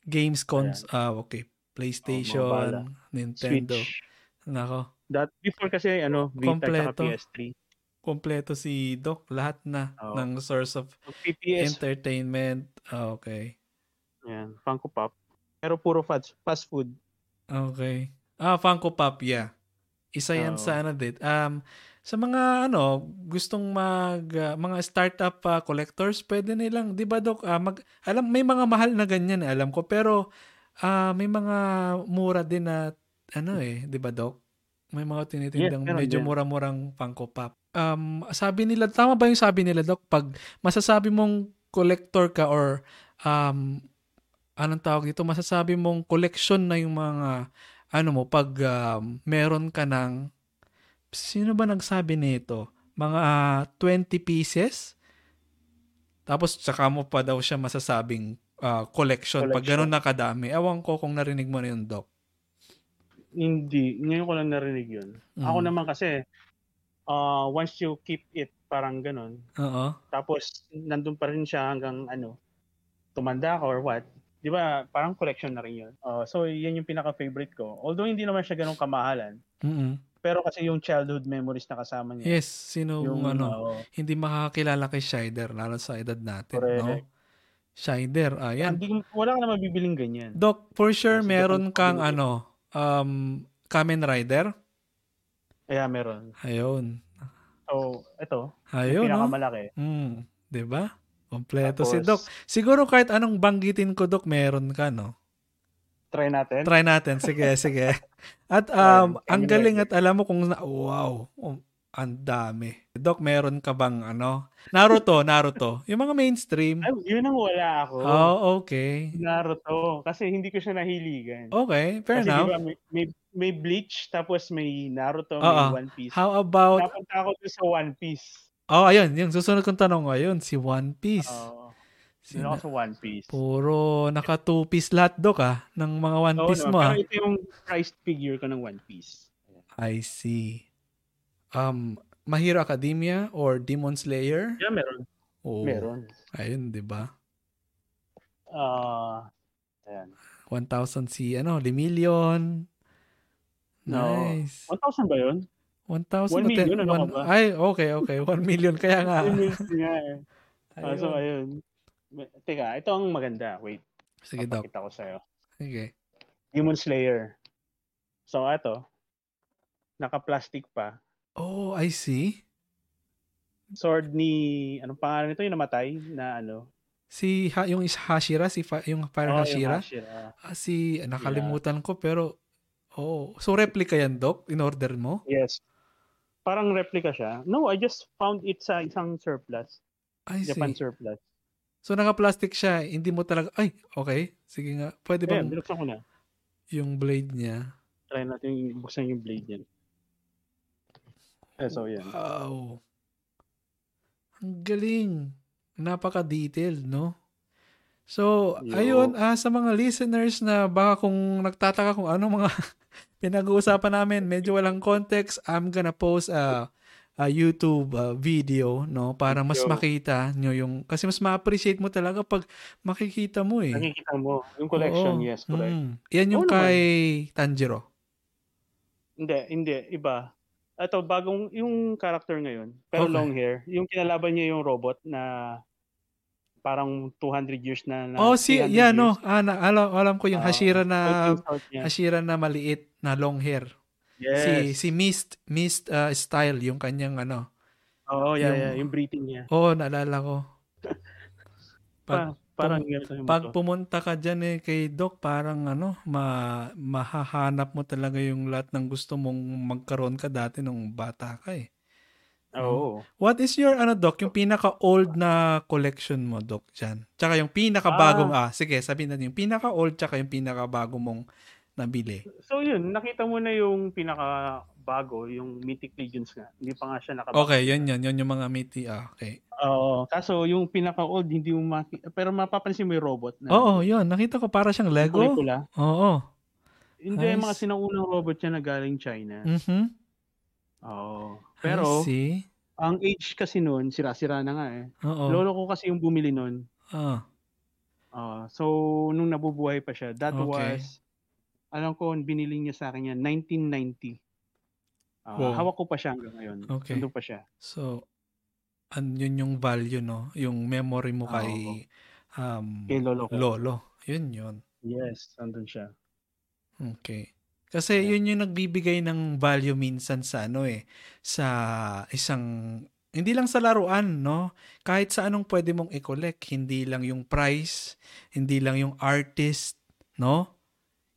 Games cons, ah, okay. PlayStation, Oh. Nintendo. Switch. Nako, That, before kasi, ano, Vita Kompleto. at PS3. kompleto si Doc. Lahat na Oo. ng source of PPS, entertainment. Ah, okay. Yan, Funko Pop. Pero puro fast, fast food. Okay. Ah, Funko Pop, yeah. Isa yan Oo. sa ano din. Um, sa mga ano, gustong mag ah, mga startup ah, collectors, pwede nilang, 'di ba Dok, ah, mag alam may mga mahal na ganyan, eh, alam ko, pero ah, may mga mura din na ano eh, 'di ba Dok? May mga tinitindang meron medyo mura-murang Funko Pop. Um, sabi nila, tama ba yung sabi nila, Dok? Pag masasabi mong collector ka or um, anong tawag dito, masasabi mong collection na yung mga ano mo, pag um, meron ka ng, sino ba nagsabi nito? Mga ah, 20 pieces? Tapos tsaka mo pa daw siya masasabing ah, collection, pag Collection. ganun na kadami. Ewan ko kung narinig mo na yun, Doc. Hindi. Ngayon ko lang narinig yun. Mm. Ako naman kasi, uh, once you keep it, parang ganun. Oo. Tapos, nandun pa rin siya hanggang ano, tumanda ka or what. Di ba, parang collection na rin yun. Uh, so, yan yung pinaka-favorite ko. Although, hindi naman siya ganun kamahalan. Mm-mm. Pero kasi yung childhood memories na kasama niya. Yes, sino yung, ano, oo. hindi makakakilala kay Shider, lalo sa edad natin, Correct. no? Shider, ayan. Hindi, wala ka na mabibiling ganyan. Doc, for sure, Kasi meron kang ano, um, Kamen Rider. Kaya meron. Ayun. So, ito, Ayun, yung no? pinakamalaki. Hmm, 'di ba? Kompleto si Doc. Siguro kahit anong banggitin ko, Doc, meron ka, no? Try natin. Try natin. Sige, sige. At um, ang galing at alam mo kung na, wow, um, ang dami. Doc, meron ka bang ano? Naruto, Naruto. Yung mga mainstream. Ay, yun ang wala ako. Oh, okay. Naruto. Kasi hindi ko siya nahiligan. Okay, fair Kasi enough. di ba, may, may, may Bleach, tapos may Naruto, may One Piece. How about, Napunta ako sa One Piece. Oh, ayun, yung susunod kong tanong ngayon, si One Piece. Oo. Si Doon ako sa One Piece. Puro naka two piece lahat, Doc, ah, ng mga One Piece no, mo, ah. Pero ito yung price figure ko ng One Piece. I see. Um, My Hero Academia or Demon Slayer? Yeah, meron. Oh, Meron. Ayun, di ba? Ah, ayan. 1,000 si, ano, Lemillion. No. Nice. 1,000 ba yun? 1,000 1 o 10 million, ano one- ba? Ay, okay, okay. 1 million. Kaya nga. Millions nga eh. Ah, so, Ayun. Teka, ito ang maganda. Wait, Sige, Doc. papakita ko sa'yo. Sige. Demon Slayer. So, ito. Naka-plastic pa. Oh, I see. Sword ni, anong pangalan nito? Yung namatay na ano? Si ha, yung is Hashira, si fa, yung Fire Oh, yung Hashira. Hashira. Ah, si nakalimutan ko pero oh, so replica yan, Doc? In order mo? Yes. Parang replica siya. No, I just found it sa isang surplus. I see. Japan surplus. So naka-plastic siya, hindi mo talaga ay, okay. Sige nga. Pwede Ayan, bang binuksan ko na. yung blade niya? Try natin yung buksan yung blade yan. Eh, so, yan. Wow. Ang galing. Napaka-detailed, no? So, Yo. ayun, ah, sa mga listeners na baka kung nagtataka kung ano mga pinag-uusapan namin, medyo walang context, I'm gonna post a, a YouTube ah, video, no? Para mas Yo. makita nyo yung, kasi mas ma-appreciate mo talaga pag makikita mo eh. Nakikita mo. Yung collection, Oo. yes, correct. Mm. Yan yung Oo naman. kay Tanjiro. Hindi, hindi. Iba. Ito, bagong, yung character ngayon, pero Okay. long hair. Yung kinalaban niya yung robot na parang 200 years na. na Oh, si, 300 yeah, no. years. Ah, na, alam, alam ko yung Ah, Hashira na. Hashira na maliit na long hair. Yes. Si si Mist Mist uh, style yung kanyang ano. Oo, yeah, yung- yeah. Yung breathing niya. Oo, naalala ko. Pag, Pa, parang yung pag pumunta ka diyan eh kay Doc, parang ano, ma, mahahanap mo talaga yung lahat ng gusto mong magkaroon ka dati nung bata ka eh. Oo. What is your ano Doc, yung pinaka-old na collection mo Doc diyan? Tsaka yung pinaka-bagong ah, sige, sabihin natin yung pinaka-old tsaka yung pinaka-bago mong nabili. So yun, nakita mo na yung pinaka bago, yung Mythic Legions nga. Hindi pa nga siya naka Okay, yun yun, yun yung mga miti ah, okay. Oo. Kaso yung pinaka-old, hindi mo maki... Pero mapapansin mo yung robot na. Oo, yun, nakita ko para siyang Lego. Pula. Oo. Hindi, Nice. mga sinaunang robot siya na galing China. Mhm. Oo. Pero, ang age kasi noon, sira-sira na nga eh. Oo. Lolo ko kasi yung bumili noon. Ah, Ah, so, nung nabubuhay pa siya, that Okay. was, alam ko, binili niya sa akin yan, 1990. Ah, Wow. Hawak ko pa siya hanggang ngayon. Okay. Nandun pa siya. so an yun yung value no, yung memory mo Oo. kay um Kay lolo ko. lolo. Yun yun. Yes, nandun siya. Okay. Kasi Yeah. yun yung nagbibigay ng value minsan sa ano eh, sa isang hindi lang sa laruan, no? Kahit sa anong pwede mong i-collect, hindi lang yung price, hindi lang yung artist, no?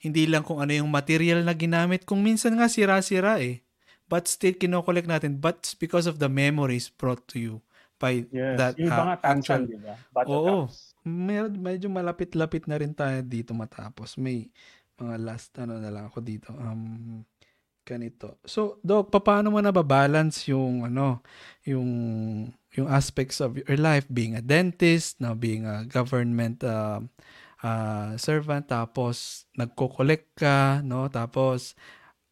Hindi lang kung ano yung material na ginamit. Kung minsan nga sira-sira eh. But still kinokollect natin. But because of the memories brought to you by Yes. that yung uh, actual di ba? Oo. Mer- medyo malapit-lapit na rin tayo dito matapos. May mga last ano na lang ako dito. Um ganito. So, Doc, paano mo nababalance yung ano, yung yung aspects of your life being a dentist, na being a government uh, uh, servant tapos nagko-collect ka, no? Tapos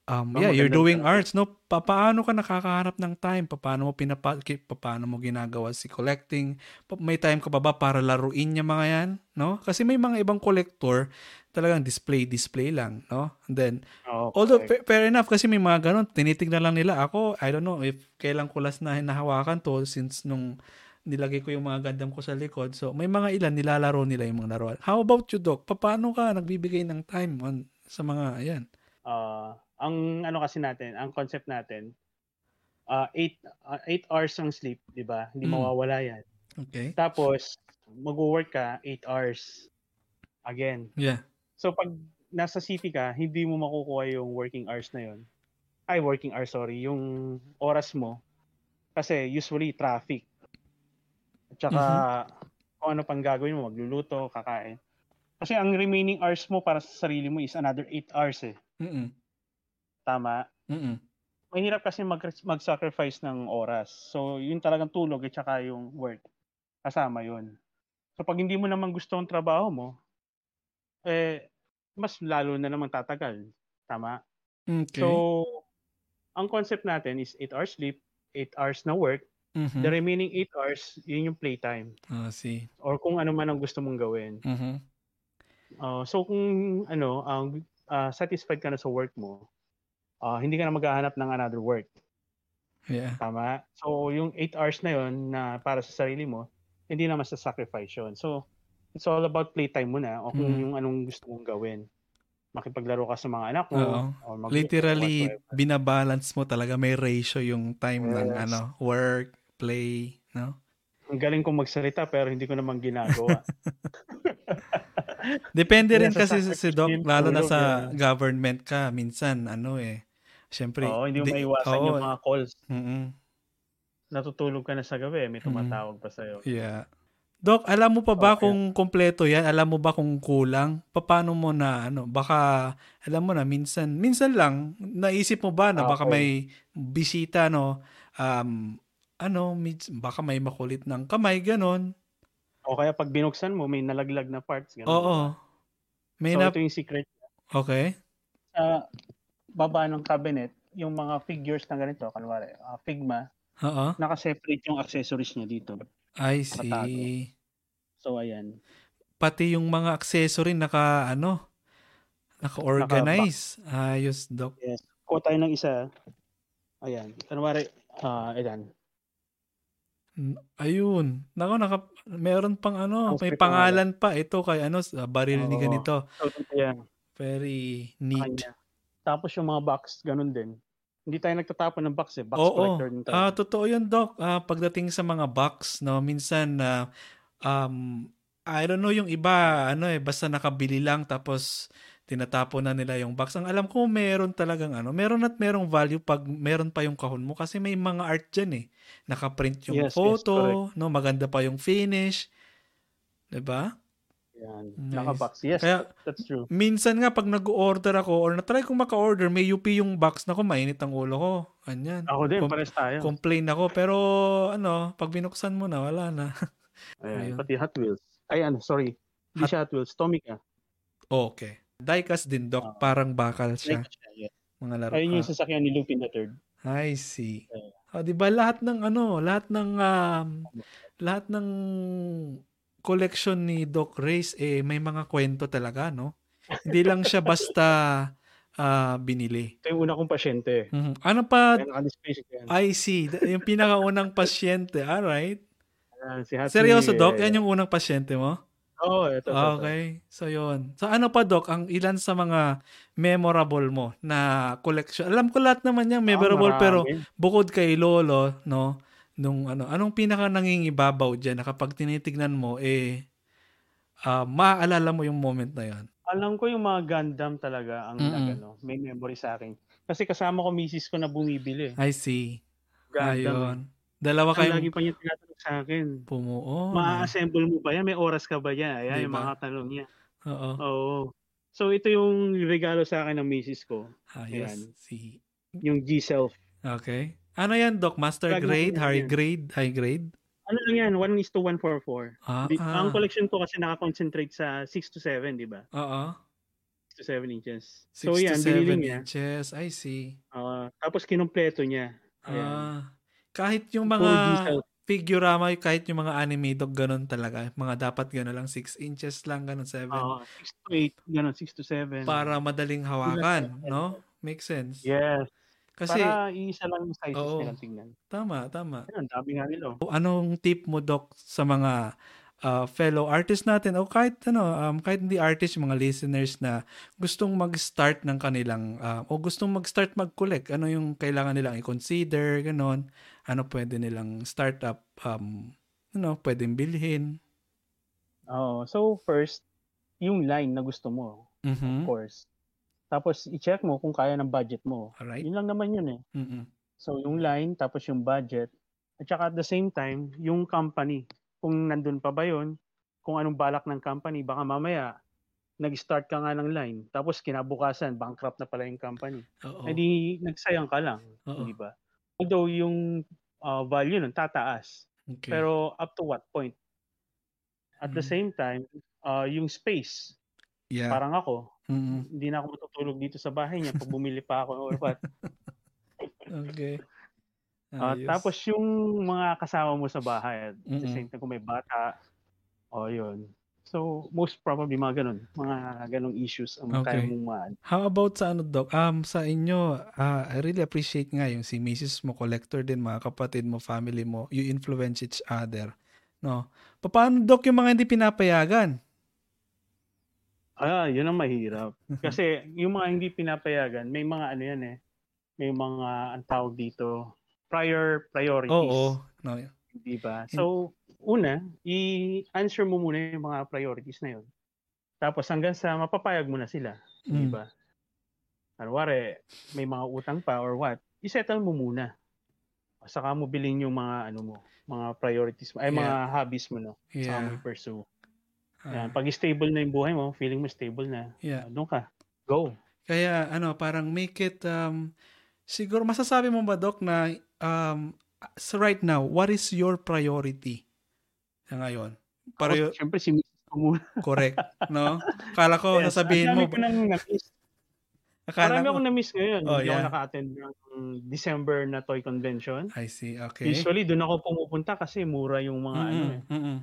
um Oh, yeah, you're doing arts, no? Pa- paano ka nakakahanap ng time? Paano mo pinapa paano mo ginagawa si collecting? Pa- May time ka ba ba para laruin niya mga yan, no? Kasi may mga ibang collector talagang display display lang, no? And then Oo, although correct. fa- fair enough kasi may mga ganun, tinitignan lang nila ako. I don't know if kailan ko last na hinahawakan to since nung nilagay ko yung mga gandam ko sa likod. So may mga ilan nilalaro nila yung mga laruan. How about you, Doc? Paano ka nagbibigay ng time on sa mga ayan? Ah, ang ano kasi natin, ang concept natin, uh, 8 uh, eight hours ang sleep, 'di ba? Hindi Mm. mawawala 'yan. Okay? Tapos magwo-work ka 8 hours again. Yeah. So pag nasa city ka, hindi mo makukuha yung working hours na 'yon. Ay, working hours, sorry, yung oras mo. Kasi usually traffic. At saka kung ano pang gagawin mo, magluluto, kakain. Kasi ang remaining hours mo para sa sarili mo is another 8 hours eh. Mm-mm. Tama? Mm-mm. mahirap kasi mag, mag-sacrifice ng oras. So, yun talagang tulog at saka yung work. Kasama yun. So, pag hindi mo naman gusto ang trabaho mo, eh, mas lalo na naman tatagal. Tama? Okay. So, ang concept natin is 8 hours sleep, 8 hours na work. Mhm. The remaining 8 hours, yun yung playtime. Ah, see. Or kung ano man ang gusto mong gawin. Mhm. Uh, so, kung ano, ang ah, satisfied ka na sa work mo, ah, hindi ka na maghahanap ng another work. Yeah. Tama? So, yung 8 hours na yon na para sa sarili mo, hindi naman sa sacrifice yun. So, it's all about playtime mo na o kung Mm. yung anong gusto mong gawin. Makipaglaro ka sa mga anak mo. Oo. or mag- Literally, binabalance mo talaga. May ratio yung time ng Yes. ano, work, play, no? Ang galing kong magsalita pero hindi ko naman ginagawa. Depende rin sa kasi sacrifice si Doc, lalo na sa government ka, minsan, ano eh, syempre, Oo, hindi mo maiwasan oo, yung mga calls. mm-mm, Natutulog ka na sa gabi, may tumatawag pa sa'yo. yeah. Doc, alam mo pa ba Okay. kung kompleto yan? Alam mo ba kung kulang? Paano mo na, ano, baka, alam mo na, minsan, minsan lang, naisip mo ba na baka Okay. may bisita, no, um, ano, mins- baka may makulit ng kamay, ganon. O kaya pag binuksan mo, may nalaglag na parts. Ganun, Oo. May So, na, ito yung secret. okay. Sa baba ng cabinet, yung mga figures na ganito, kanwari, ah, Figma, Oo. naka-separate yung accessories niya dito. I Nakatago. see. So, ayan. Pati yung mga accessory naka, ano, naka-organize. Ayos, Doc. Yes. Kuha tayo ng isa. Ayan. Kanwari, ah, ayan. Ayun. Nako, naka, meron pang ano, may pangalan pa. Ito kay ano, sa baril ni Oo. ganito. Very neat. kanya. Tapos yung mga box, ganun din. Hindi tayo nagtatapon ng box eh. Box Oo. collector din tayo. Ah, totoo 'yun, Doc. Ah, pagdating sa mga box, no, minsan na um I don't know yung iba, ano eh, basta nakabili lang tapos tinatapon na nila yung box. Ang alam ko meron talagang ano, meron at merong value pag meron pa yung kahon mo kasi may mga art diyan eh. Naka-print yung Yes, yes, photo, no, maganda pa yung finish. 'Di ba? Yan. Nice. Naka-box. Yes, Kaya that's true. minsan nga pag nag-order ako or na-try kong maka-order, may UP yung box na ko, mainit ang ulo ko. Ganyan. Ako din, Com- pares tayo. complain ako pero ano, pag binuksan mo na wala na. Ayan, Ayun. pati Hot Wheels. Ay, ano, sorry. Hindi Hot- siya Hot Wheels. Tomica. okay. Diecast din doc, Ah. parang bakal siya. Yes. Mga laro. Ayun yung sasakyan ni Lupin the Third. I see. Ayun. Oh, 'di ba lahat ng ano, lahat ng um, lahat ng collection ni Doc Race eh may mga kwento talaga, no? Hindi lang siya basta ah, binili. Ito yung una kong pasyente. Mhm. Ano pa. I see. Yung pinakaunang pasyente. Alright. Ayan, si Hot Seryoso, Doc? Yan yung unang pasyente mo? Oo, ito, ito, ito. Okay. So, yun. So, ano pa, Doc? Ang ilan sa mga memorable mo na collection? Alam ko lahat naman yan memorable, Ah, pero bukod kay Lolo, no? Nung ano, anong pinaka nangingibabaw dyan na kapag tinitignan mo, eh, ah, maaalala mo yung moment na yun? Alam ko yung mga Gundam talaga ang Mm-mm. nagano, may memory sa akin. Kasi kasama ko misis ko na bumibili. I see. Gundam. Ayun. Dalawa Ang lagi pa niya tinatanong sa akin. pumuo. Ma-assemble mo ba yan? May oras ka ba yan? Ayan yung Diba? mga tanong niya. Oo. Oo. So ito yung regalo sa akin ng misis ko. Ayos. Ayan. See. Yung G-Self. Okay. Ano yan, Doc? Master Lagi grade? High yan. grade? High grade? Ano lang yan? 1 is to 144. Ah, Di- ah. Ang collection ko kasi naka-concentrate sa 6 to 7, di ba? Oo. 6 to 7 inches. 6 So to yan, 7 binili niya. inches. I see. Ah, tapos kinumpleto niya. Ayan. Ah, kahit yung mga figurama, kahit yung mga anime dog, ganun talaga. Mga dapat gano'n lang, 6 inches lang, ganun, 7. Ah, 6 to 8, gano'n, 6 to 7. Para madaling hawakan, no? Makes sense. Yes. Kasi, para iisa lang yung sizes Oo. nilang tingnan. tama, tama. Ayun, dami nga nila. oh. Anong tip mo, Doc, sa mga uh, fellow artists natin o kahit ano, um, kahit hindi artist, mga listeners na gustong mag-start ng kanilang uh, o gustong mag-start mag-collect, ano yung kailangan nilang i-consider, ganon. Ano pwede nilang startup um, ano, pwedeng bilhin. Oo. So, first, yung line na gusto mo, of Mhm. course. Tapos, i-check mo kung kaya ng budget mo. Alright. Yun lang naman yun eh. Mhm. So, yung line, tapos yung budget. At saka at the same time, yung company. Kung nandun pa ba yun, kung anong balak ng company, baka mamaya, nag-start ka nga ng line. Tapos, kinabukasan, bankrupt na pala yung company. Oo. Eh di, nagsayang ka lang. Oo. Di ba? Although, yung uh, value nun, tataas. Okay. Pero, up to what point? At the Mm. same time, uh, yung space, yeah. parang ako, Mhm. hindi na ako matutulog dito sa bahay niya pag bumili pa ako or what. Okay. Ah, Ayos. tapos yung mga kasama mo sa bahay, the Mm-mm. same time kung may bata, o yun. So, most probably mga ganun, mga ganong issues ang Okay. kaya mong maan. How about sa ano, Doc? Um, sa inyo, ah, I really appreciate nga yung si Mrs. mo, collector din, mga kapatid mo, family mo, you influence each other. No? Paano, Doc, yung mga hindi pinapayagan? Ah, yun ang mahirap. Kasi yung mga hindi pinapayagan, may mga ano yan eh. May mga ang tawag dito, prior priorities. Oo. No. Di ba? So, una, i-answer mo muna yung mga priorities na yun. Tapos hanggang sa mapapayag mo na sila. Di Mm. ba? Kunwari, may mga utang pa or what, isettle mo muna. Saka mo bilhin yung mga ano mo, mga priorities mo, ay mga hobbies mo no. Saka mo Yeah. i-pursue. Ah, Yan. Pag stable na yung buhay mo, feeling mo stable na, yeah. doon ka. Go. Kaya ano, parang make it um siguro masasabi mo ba doc na um so right now, what is your priority ngayon? Para Ako, syempre, si Mrs. ko muna. correct, no? Kala ko Yes, sasabihin ang mo, ko nang na-miss. akala Marami ko, akong na-miss ngayon. Oh, Hindi yeah. ako naka-attend ng December na toy convention. I see, okay. Usually, doon ako pumupunta kasi mura yung mga ano eh, mm-mm.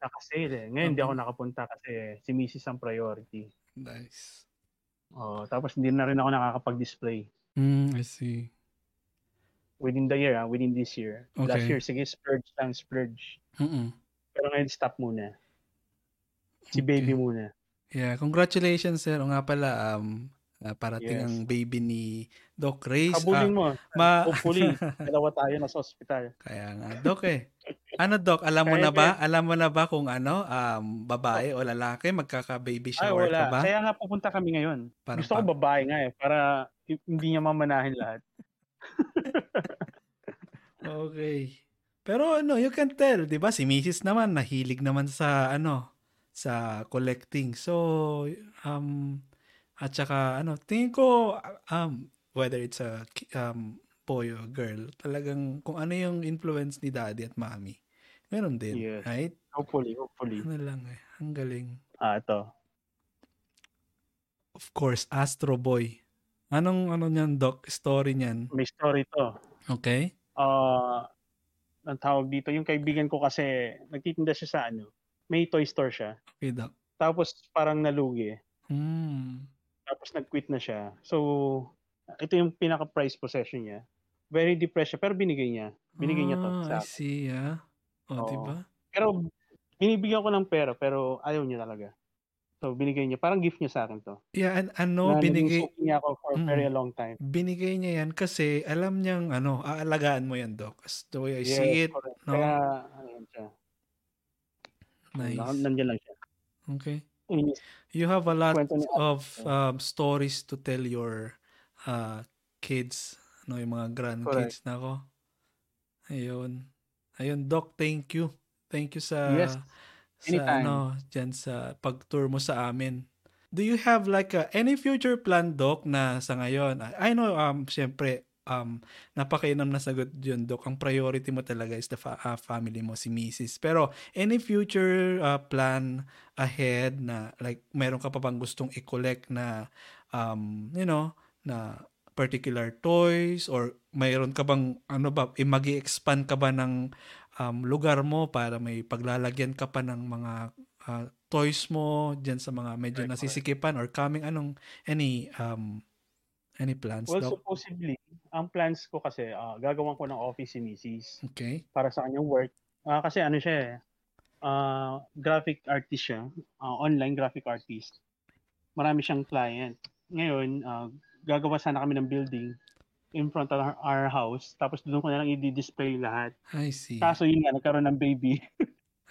naka-sale eh. Ngayon, hindi Okay. ako nakapunta kasi si Mrs. ang priority. Nice. Oh, tapos hindi na rin ako nakakapag-display. Mm, I see. Within the year, ah, within this year. Last Okay. year, sige, splurge lang, splurge. Mm-mm. Pero ngayon, stop muna. Si Okay. baby muna. Yeah, congratulations sir. O nga pala um ah, parating Yes. ang baby ni Doc Reyes. Habulin mo. ma- Hopefully, dalawa tayo na sa ospital. Kaya nga, Doc eh. Ano Doc, alam mo na Kaya ba? Alam mo na ba kung ano, um, babae o lalaki, magkaka-baby Ay, shower wala. ka ba? Kaya nga pupunta kami ngayon. Parang Gusto ko pa- babae nga eh, para hindi niya mamanahin lahat. Okay. Pero ano, you can tell, 'di ba? Si Mrs. naman nahilig naman sa ano, sa collecting. So, um at saka ano, tingin ko um whether it's a um boy or girl, talagang kung ano yung influence ni daddy at mommy. Meron din, Yes. right? Hopefully, hopefully. Ano lang eh, ang galing. Ah, ito. Of course, Astro Boy. Anong ano niyan, doc, story niyan? May story to. Okay? Ah, ang tawag dito, yung kaibigan ko kasi nagtitinda siya sa ano, may toy store siya. Doc. Tapos parang nalugi. Hmm. Tapos nag-quit na siya. So, ito yung pinaka-price possession niya. Very depressed siya, pero binigay niya. Binigay niya to Ah, sa I see, ah. O, Oo. di ba? Pero binibigyan ko ng pera, pero ayaw niya talaga. So, binigay niya. Parang gift niya sa akin to. Yeah, and ano, na binigay, niya ako for Mm. very long time. binigay niya yan kasi alam niyang, ano, aalagaan mo yan, Doc. As the way I see it, correct. no? Kaya, ano siya. nice. Nan- Nandiyan lang siya. Okay. You have a lot of um, stories to tell your uh, kids, no, yung mga grandkids na ko. Ayun. Ayun, Doc, thank you. Thank you sa Yes. Sa Anytime. ano, dyan sa pag-tour mo sa amin. Do you have like a, any future plan, Doc, na sa ngayon? I I know, um, syempre, um, napakainam na sagot yun, Doc. Ang priority mo talaga is the fa- ah, family mo, si Mrs. Pero, any future uh, plan ahead na, like, meron ka pa bang gustong i-collect na, um, you know, na particular toys or mayroon ka bang ano ba mag expand ka ba ng um, lugar mo para may paglalagyan ka pa ng mga uh, toys mo diyan sa mga medyo Correct, nasisikipan or coming anong any um any plans Well, Doc? supposedly, ang plans ko kasi, ah, gagawan ko ng office si Mrs. Okay. para sa kanyang work. Ah, kasi ano siya eh, ah, graphic artist siya, ah, online graphic artist. Marami siyang client. Ngayon, ah, gagawa sana kami ng building in front of our, house. Tapos doon ko na lang i-display lahat. I see. Kaso yun nga, nagkaroon ng baby.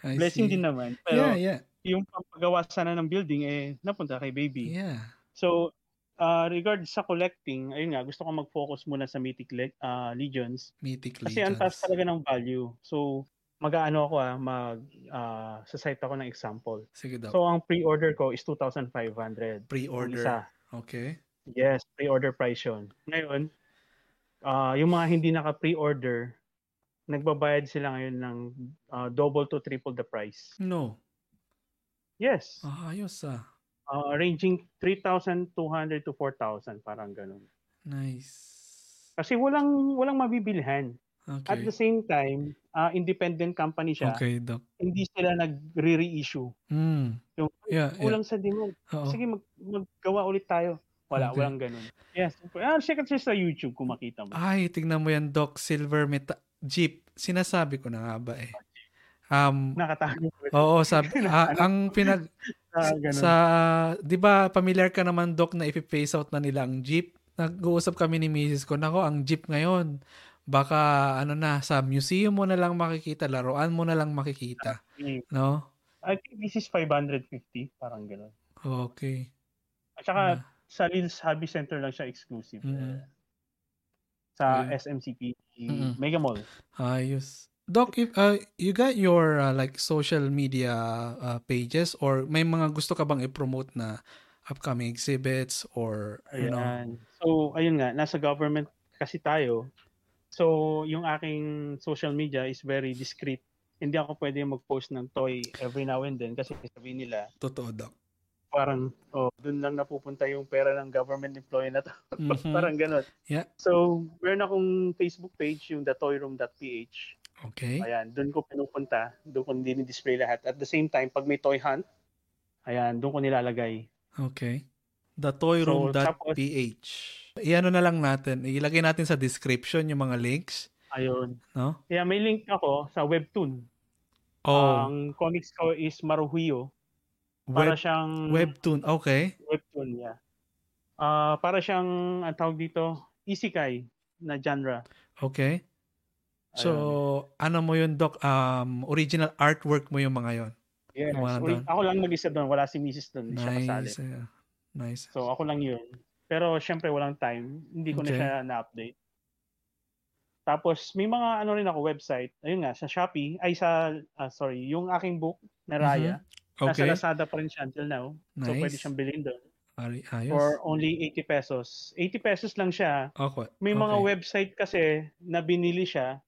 I Blessing see. din naman. yeah, Pero yeah. yung paggawa sana ng building, eh, napunta kay baby. Yeah. So, uh, regard sa collecting, ayun nga, gusto ko mag-focus muna sa Mythic Le- ah, Legions. Mythic Kasi ang taas Legions. talaga ng value. So, mag-ano ako ah, mag, ah, sa site ako ng example. Sige, Doc. So, ang pre-order ko is 2,500. Ang Pre-order. isa. Okay. Yes, pre-order price yun. Ngayon, ah, yung mga hindi naka-pre-order, nagbabayad sila ngayon ng ah, double to triple the price. No. Yes. Ah, ayos ah. Ah, ranging 3,200 to 4,000, parang ganun. Nice. Kasi walang walang mabibilhan. Okay. At the same time, uh, independent company siya. Okay, Doc. Hindi sila nag-re-reissue. Mm. Yung Yeah, yeah. kulang sa demand. Oo. Sige, mag maggawa ulit tayo. Wala, Okay. walang ganun. Yes. Ah, check it sa YouTube kung makita mo. Ay, tignan mo yan, Doc. Silver meta Jeep. Sinasabi ko na nga ba eh. Um, Nakatago. oo, sabi, ah, ang pinag, Ah, ganun. sa, di ba, familiar ka naman, Doc, na ipi-phase out na nila ang Jeep? Nag-uusap kami ni Mrs. ko, nako, ang Jeep ngayon, baka, ano na, sa museum mo na lang makikita, laruan mo na lang makikita. Mm. No? I think this is 550. Parang ganun. Okay. At saka, Ah. Sa Lil's Hobby Center lang siya exclusive. Mhm. Sa Okay. SMCP Mhm. Mega Mall. Ayos. Doc, if uh, you got your uh, like social media uh, pages or may mga gusto ka bang i-promote na upcoming exhibits or you know? Ayan. So, ayun nga, nasa government kasi tayo. So, yung aking social media is very discreet. Hindi ako pwede mag-post ng toy every now and then kasi sabihin nila, Totoo, Doc. Parang, oh, dun lang napupunta yung pera ng government employee na to. Mhm. parang ganun. Yeah. So, meron akong Facebook page, yung thetoyroom.ph. Okay. Ayan, doon ko pinupunta. Doon ko din-display lahat. At the same time, pag may toy hunt, ayan, doon ko nilalagay. Okay. So, Thetoyroom.ph. Iano na lang natin. Ilagay natin sa description yung mga links. Ayun. No? Kaya may link ako sa Webtoon. Oh, Ang comics ko is Para web, siyang webtoon. Okay. webtoon, yeah. Ah, para siyang ang tawag dito, isekai na genre. Okay. So, ano mo yun, Doc? Um, original artwork mo yung mga yon. Yes. Uri- ako lang mag-isa doon, wala si Mrs. doon, hindi siya kasali. Nice. yeah. Nice. So ako lang 'yun. Pero syempre walang time, hindi ko Okay. na siya na-update. Tapos may mga ano rin ako website. Ayun nga sa Shopee, ay sa ah, sorry, yung aking book na Raya, nasa Mm-hmm. Okay. Lazada pa rin siya until now. So pwede Nice. siyang bilhin doon Ay- Ayos. for only 80 pesos. 80 pesos lang siya. Okay. May mga okay. website kasi na binili siya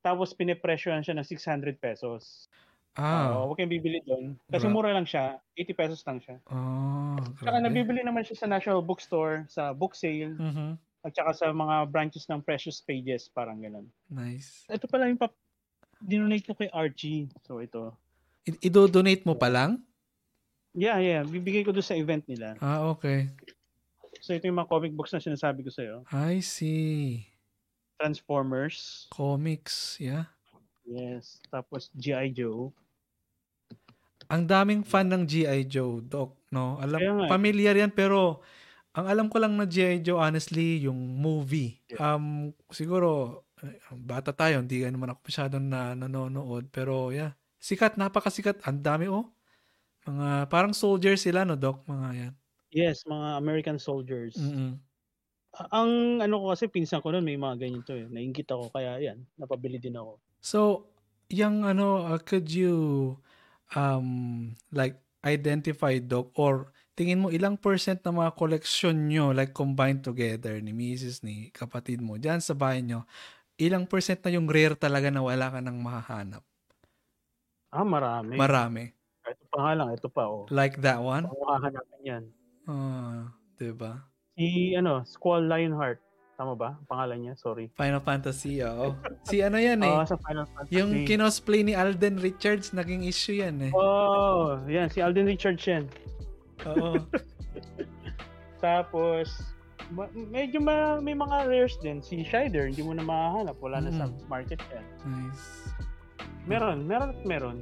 tapos pinepresyohan siya ng 600 pesos. Ah. Oo, huwag kayong bibili doon. Kasi Gra- mura lang siya. 80 pesos lang siya. Oh, Saka grabe. nabibili naman siya sa National Bookstore, sa book sale, Mhm. at saka sa mga branches ng Precious Pages, parang ganun. Nice. Ito pala yung pap dinonate ko kay Archie. So ito. Ido-donate mo pa lang? Yeah, yeah. Bibigay ko doon sa event nila. Ah, okay. So ito yung mga comic books na sinasabi ko sa'yo. I see. Transformers. Comics, yeah. Yes. Tapos G.I. Joe. Ang daming fan ng G.I. Joe, Doc, no? Alam, eh. familiar yan, pero ang alam ko lang na G.I. Joe, honestly, yung movie. Um, siguro, eh, bata tayo, hindi naman ako masyadong na nanonood, pero yeah, sikat, napakasikat. Ang dami, oh. Mga, parang soldiers sila, no, Doc? Mga yan. Yes, mga American soldiers. Mm-mm. Ang ano ko kasi pinsan ko noon may mga ganyan to eh. Nainggit ako kaya yan, napabili din ako. So, yung ano, uh, could you um like identify Doc or tingin mo ilang percent ng mga collection nyo like combined together ni Mrs. ni kapatid mo diyan sa bahay nyo ilang percent na yung rare talaga na wala ka nang mahahanap Ah, marami. marami ito pa nga lang, ito pa oh. like that one Kung makahanapin yan. ah 'di ba Si ano, Squall Lionheart. Tama ba? Ang pangalan niya? Sorry. Final Fantasy oh si ano yan eh Oo, sa Final Fantasy. yung kinosplay ni Alden Richards naging issue yan eh Oh, yan. Si Alden Richards yan. oo Tapos, ma- medyo ma- may mga rares din. Si Shider, hindi mo na mahanap. Wala na sa Mm. market yan. nice Meron, meron at meron.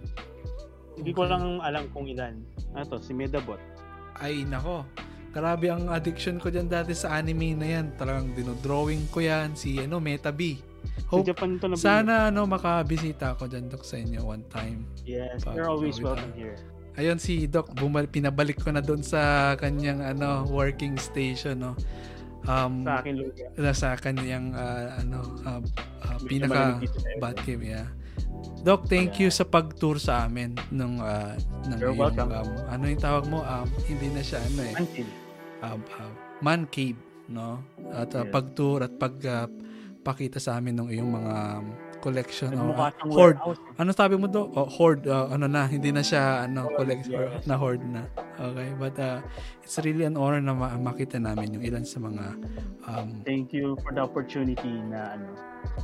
Hindi ko Okay. lang alam kung ilan. Ano to, si Medabot. Ay, nako. Grabe ang addiction ko dyan dati sa anime na yan. Talagang dinodrawing ko yan. Si, ano, Metabi. Sa Hope, Japan to na sana, ano, makabisita ako dyan, Doc, sa inyo one time. Yes, Pag- you're always welcome here. Ayun, si Doc, bumal, pinabalik ko na doon sa kanyang, ano, working station, no. Um, Sa akin lugar. sa kanyang, ah, ano, ah, Medyo pinaka malamig dito sa bad cave, yeah. Doc, thank you sa pag-tour sa amin nung ah, ng You're iyong, welcome. um, ano yung tawag mo? Um, hindi na siya ano eh. Until. uh, uh, man cave, no? At uh, Yes. pag-tour at pag uh, pakita sa amin ng iyong mga um, collection o uh, hoard. warehouse. Ano sabi mo do? Oh, hoard, uh, ano na, hindi na siya ano collect yes. na hoard na. Okay, but uh, it's really an honor na ma- makita namin yung ilan sa mga um, Thank you for the opportunity na ano,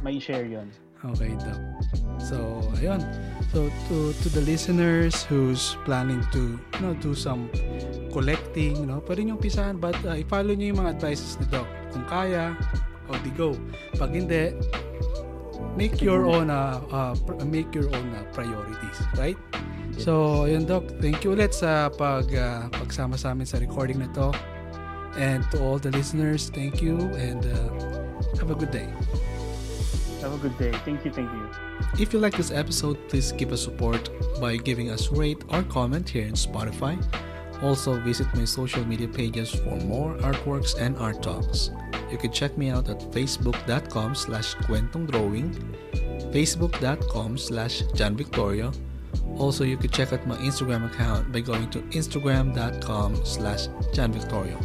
may share yon. Okay, Doc. So, ayun. So, to to the listeners who's planning to, you know, do some collecting, you know, pwede nyo umpisahan, but uh, i-follow nyo yung mga advices ni Doc. Kung kaya, o di go. Pag hindi, make your own uh, uh, make your own uh, priorities, right? So, ayun Doc, thank you ulit sa pag uh, pagsama sa amin sa recording na to. And to all the listeners, thank you and uh, have a good day. Have a good day. Thank you, thank you. If you like this episode, please give us support by giving us rate or comment here in Spotify. Also, visit my social media pages for more artworks and art talks. You can check me out at facebook.com slash kwentongdrawing, facebook.com slash janvictorio. Also, you can check out my Instagram account by going to instagram.com slash janvictorio.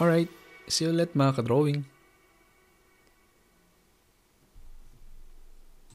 Alright, see you later mga ka-drawing.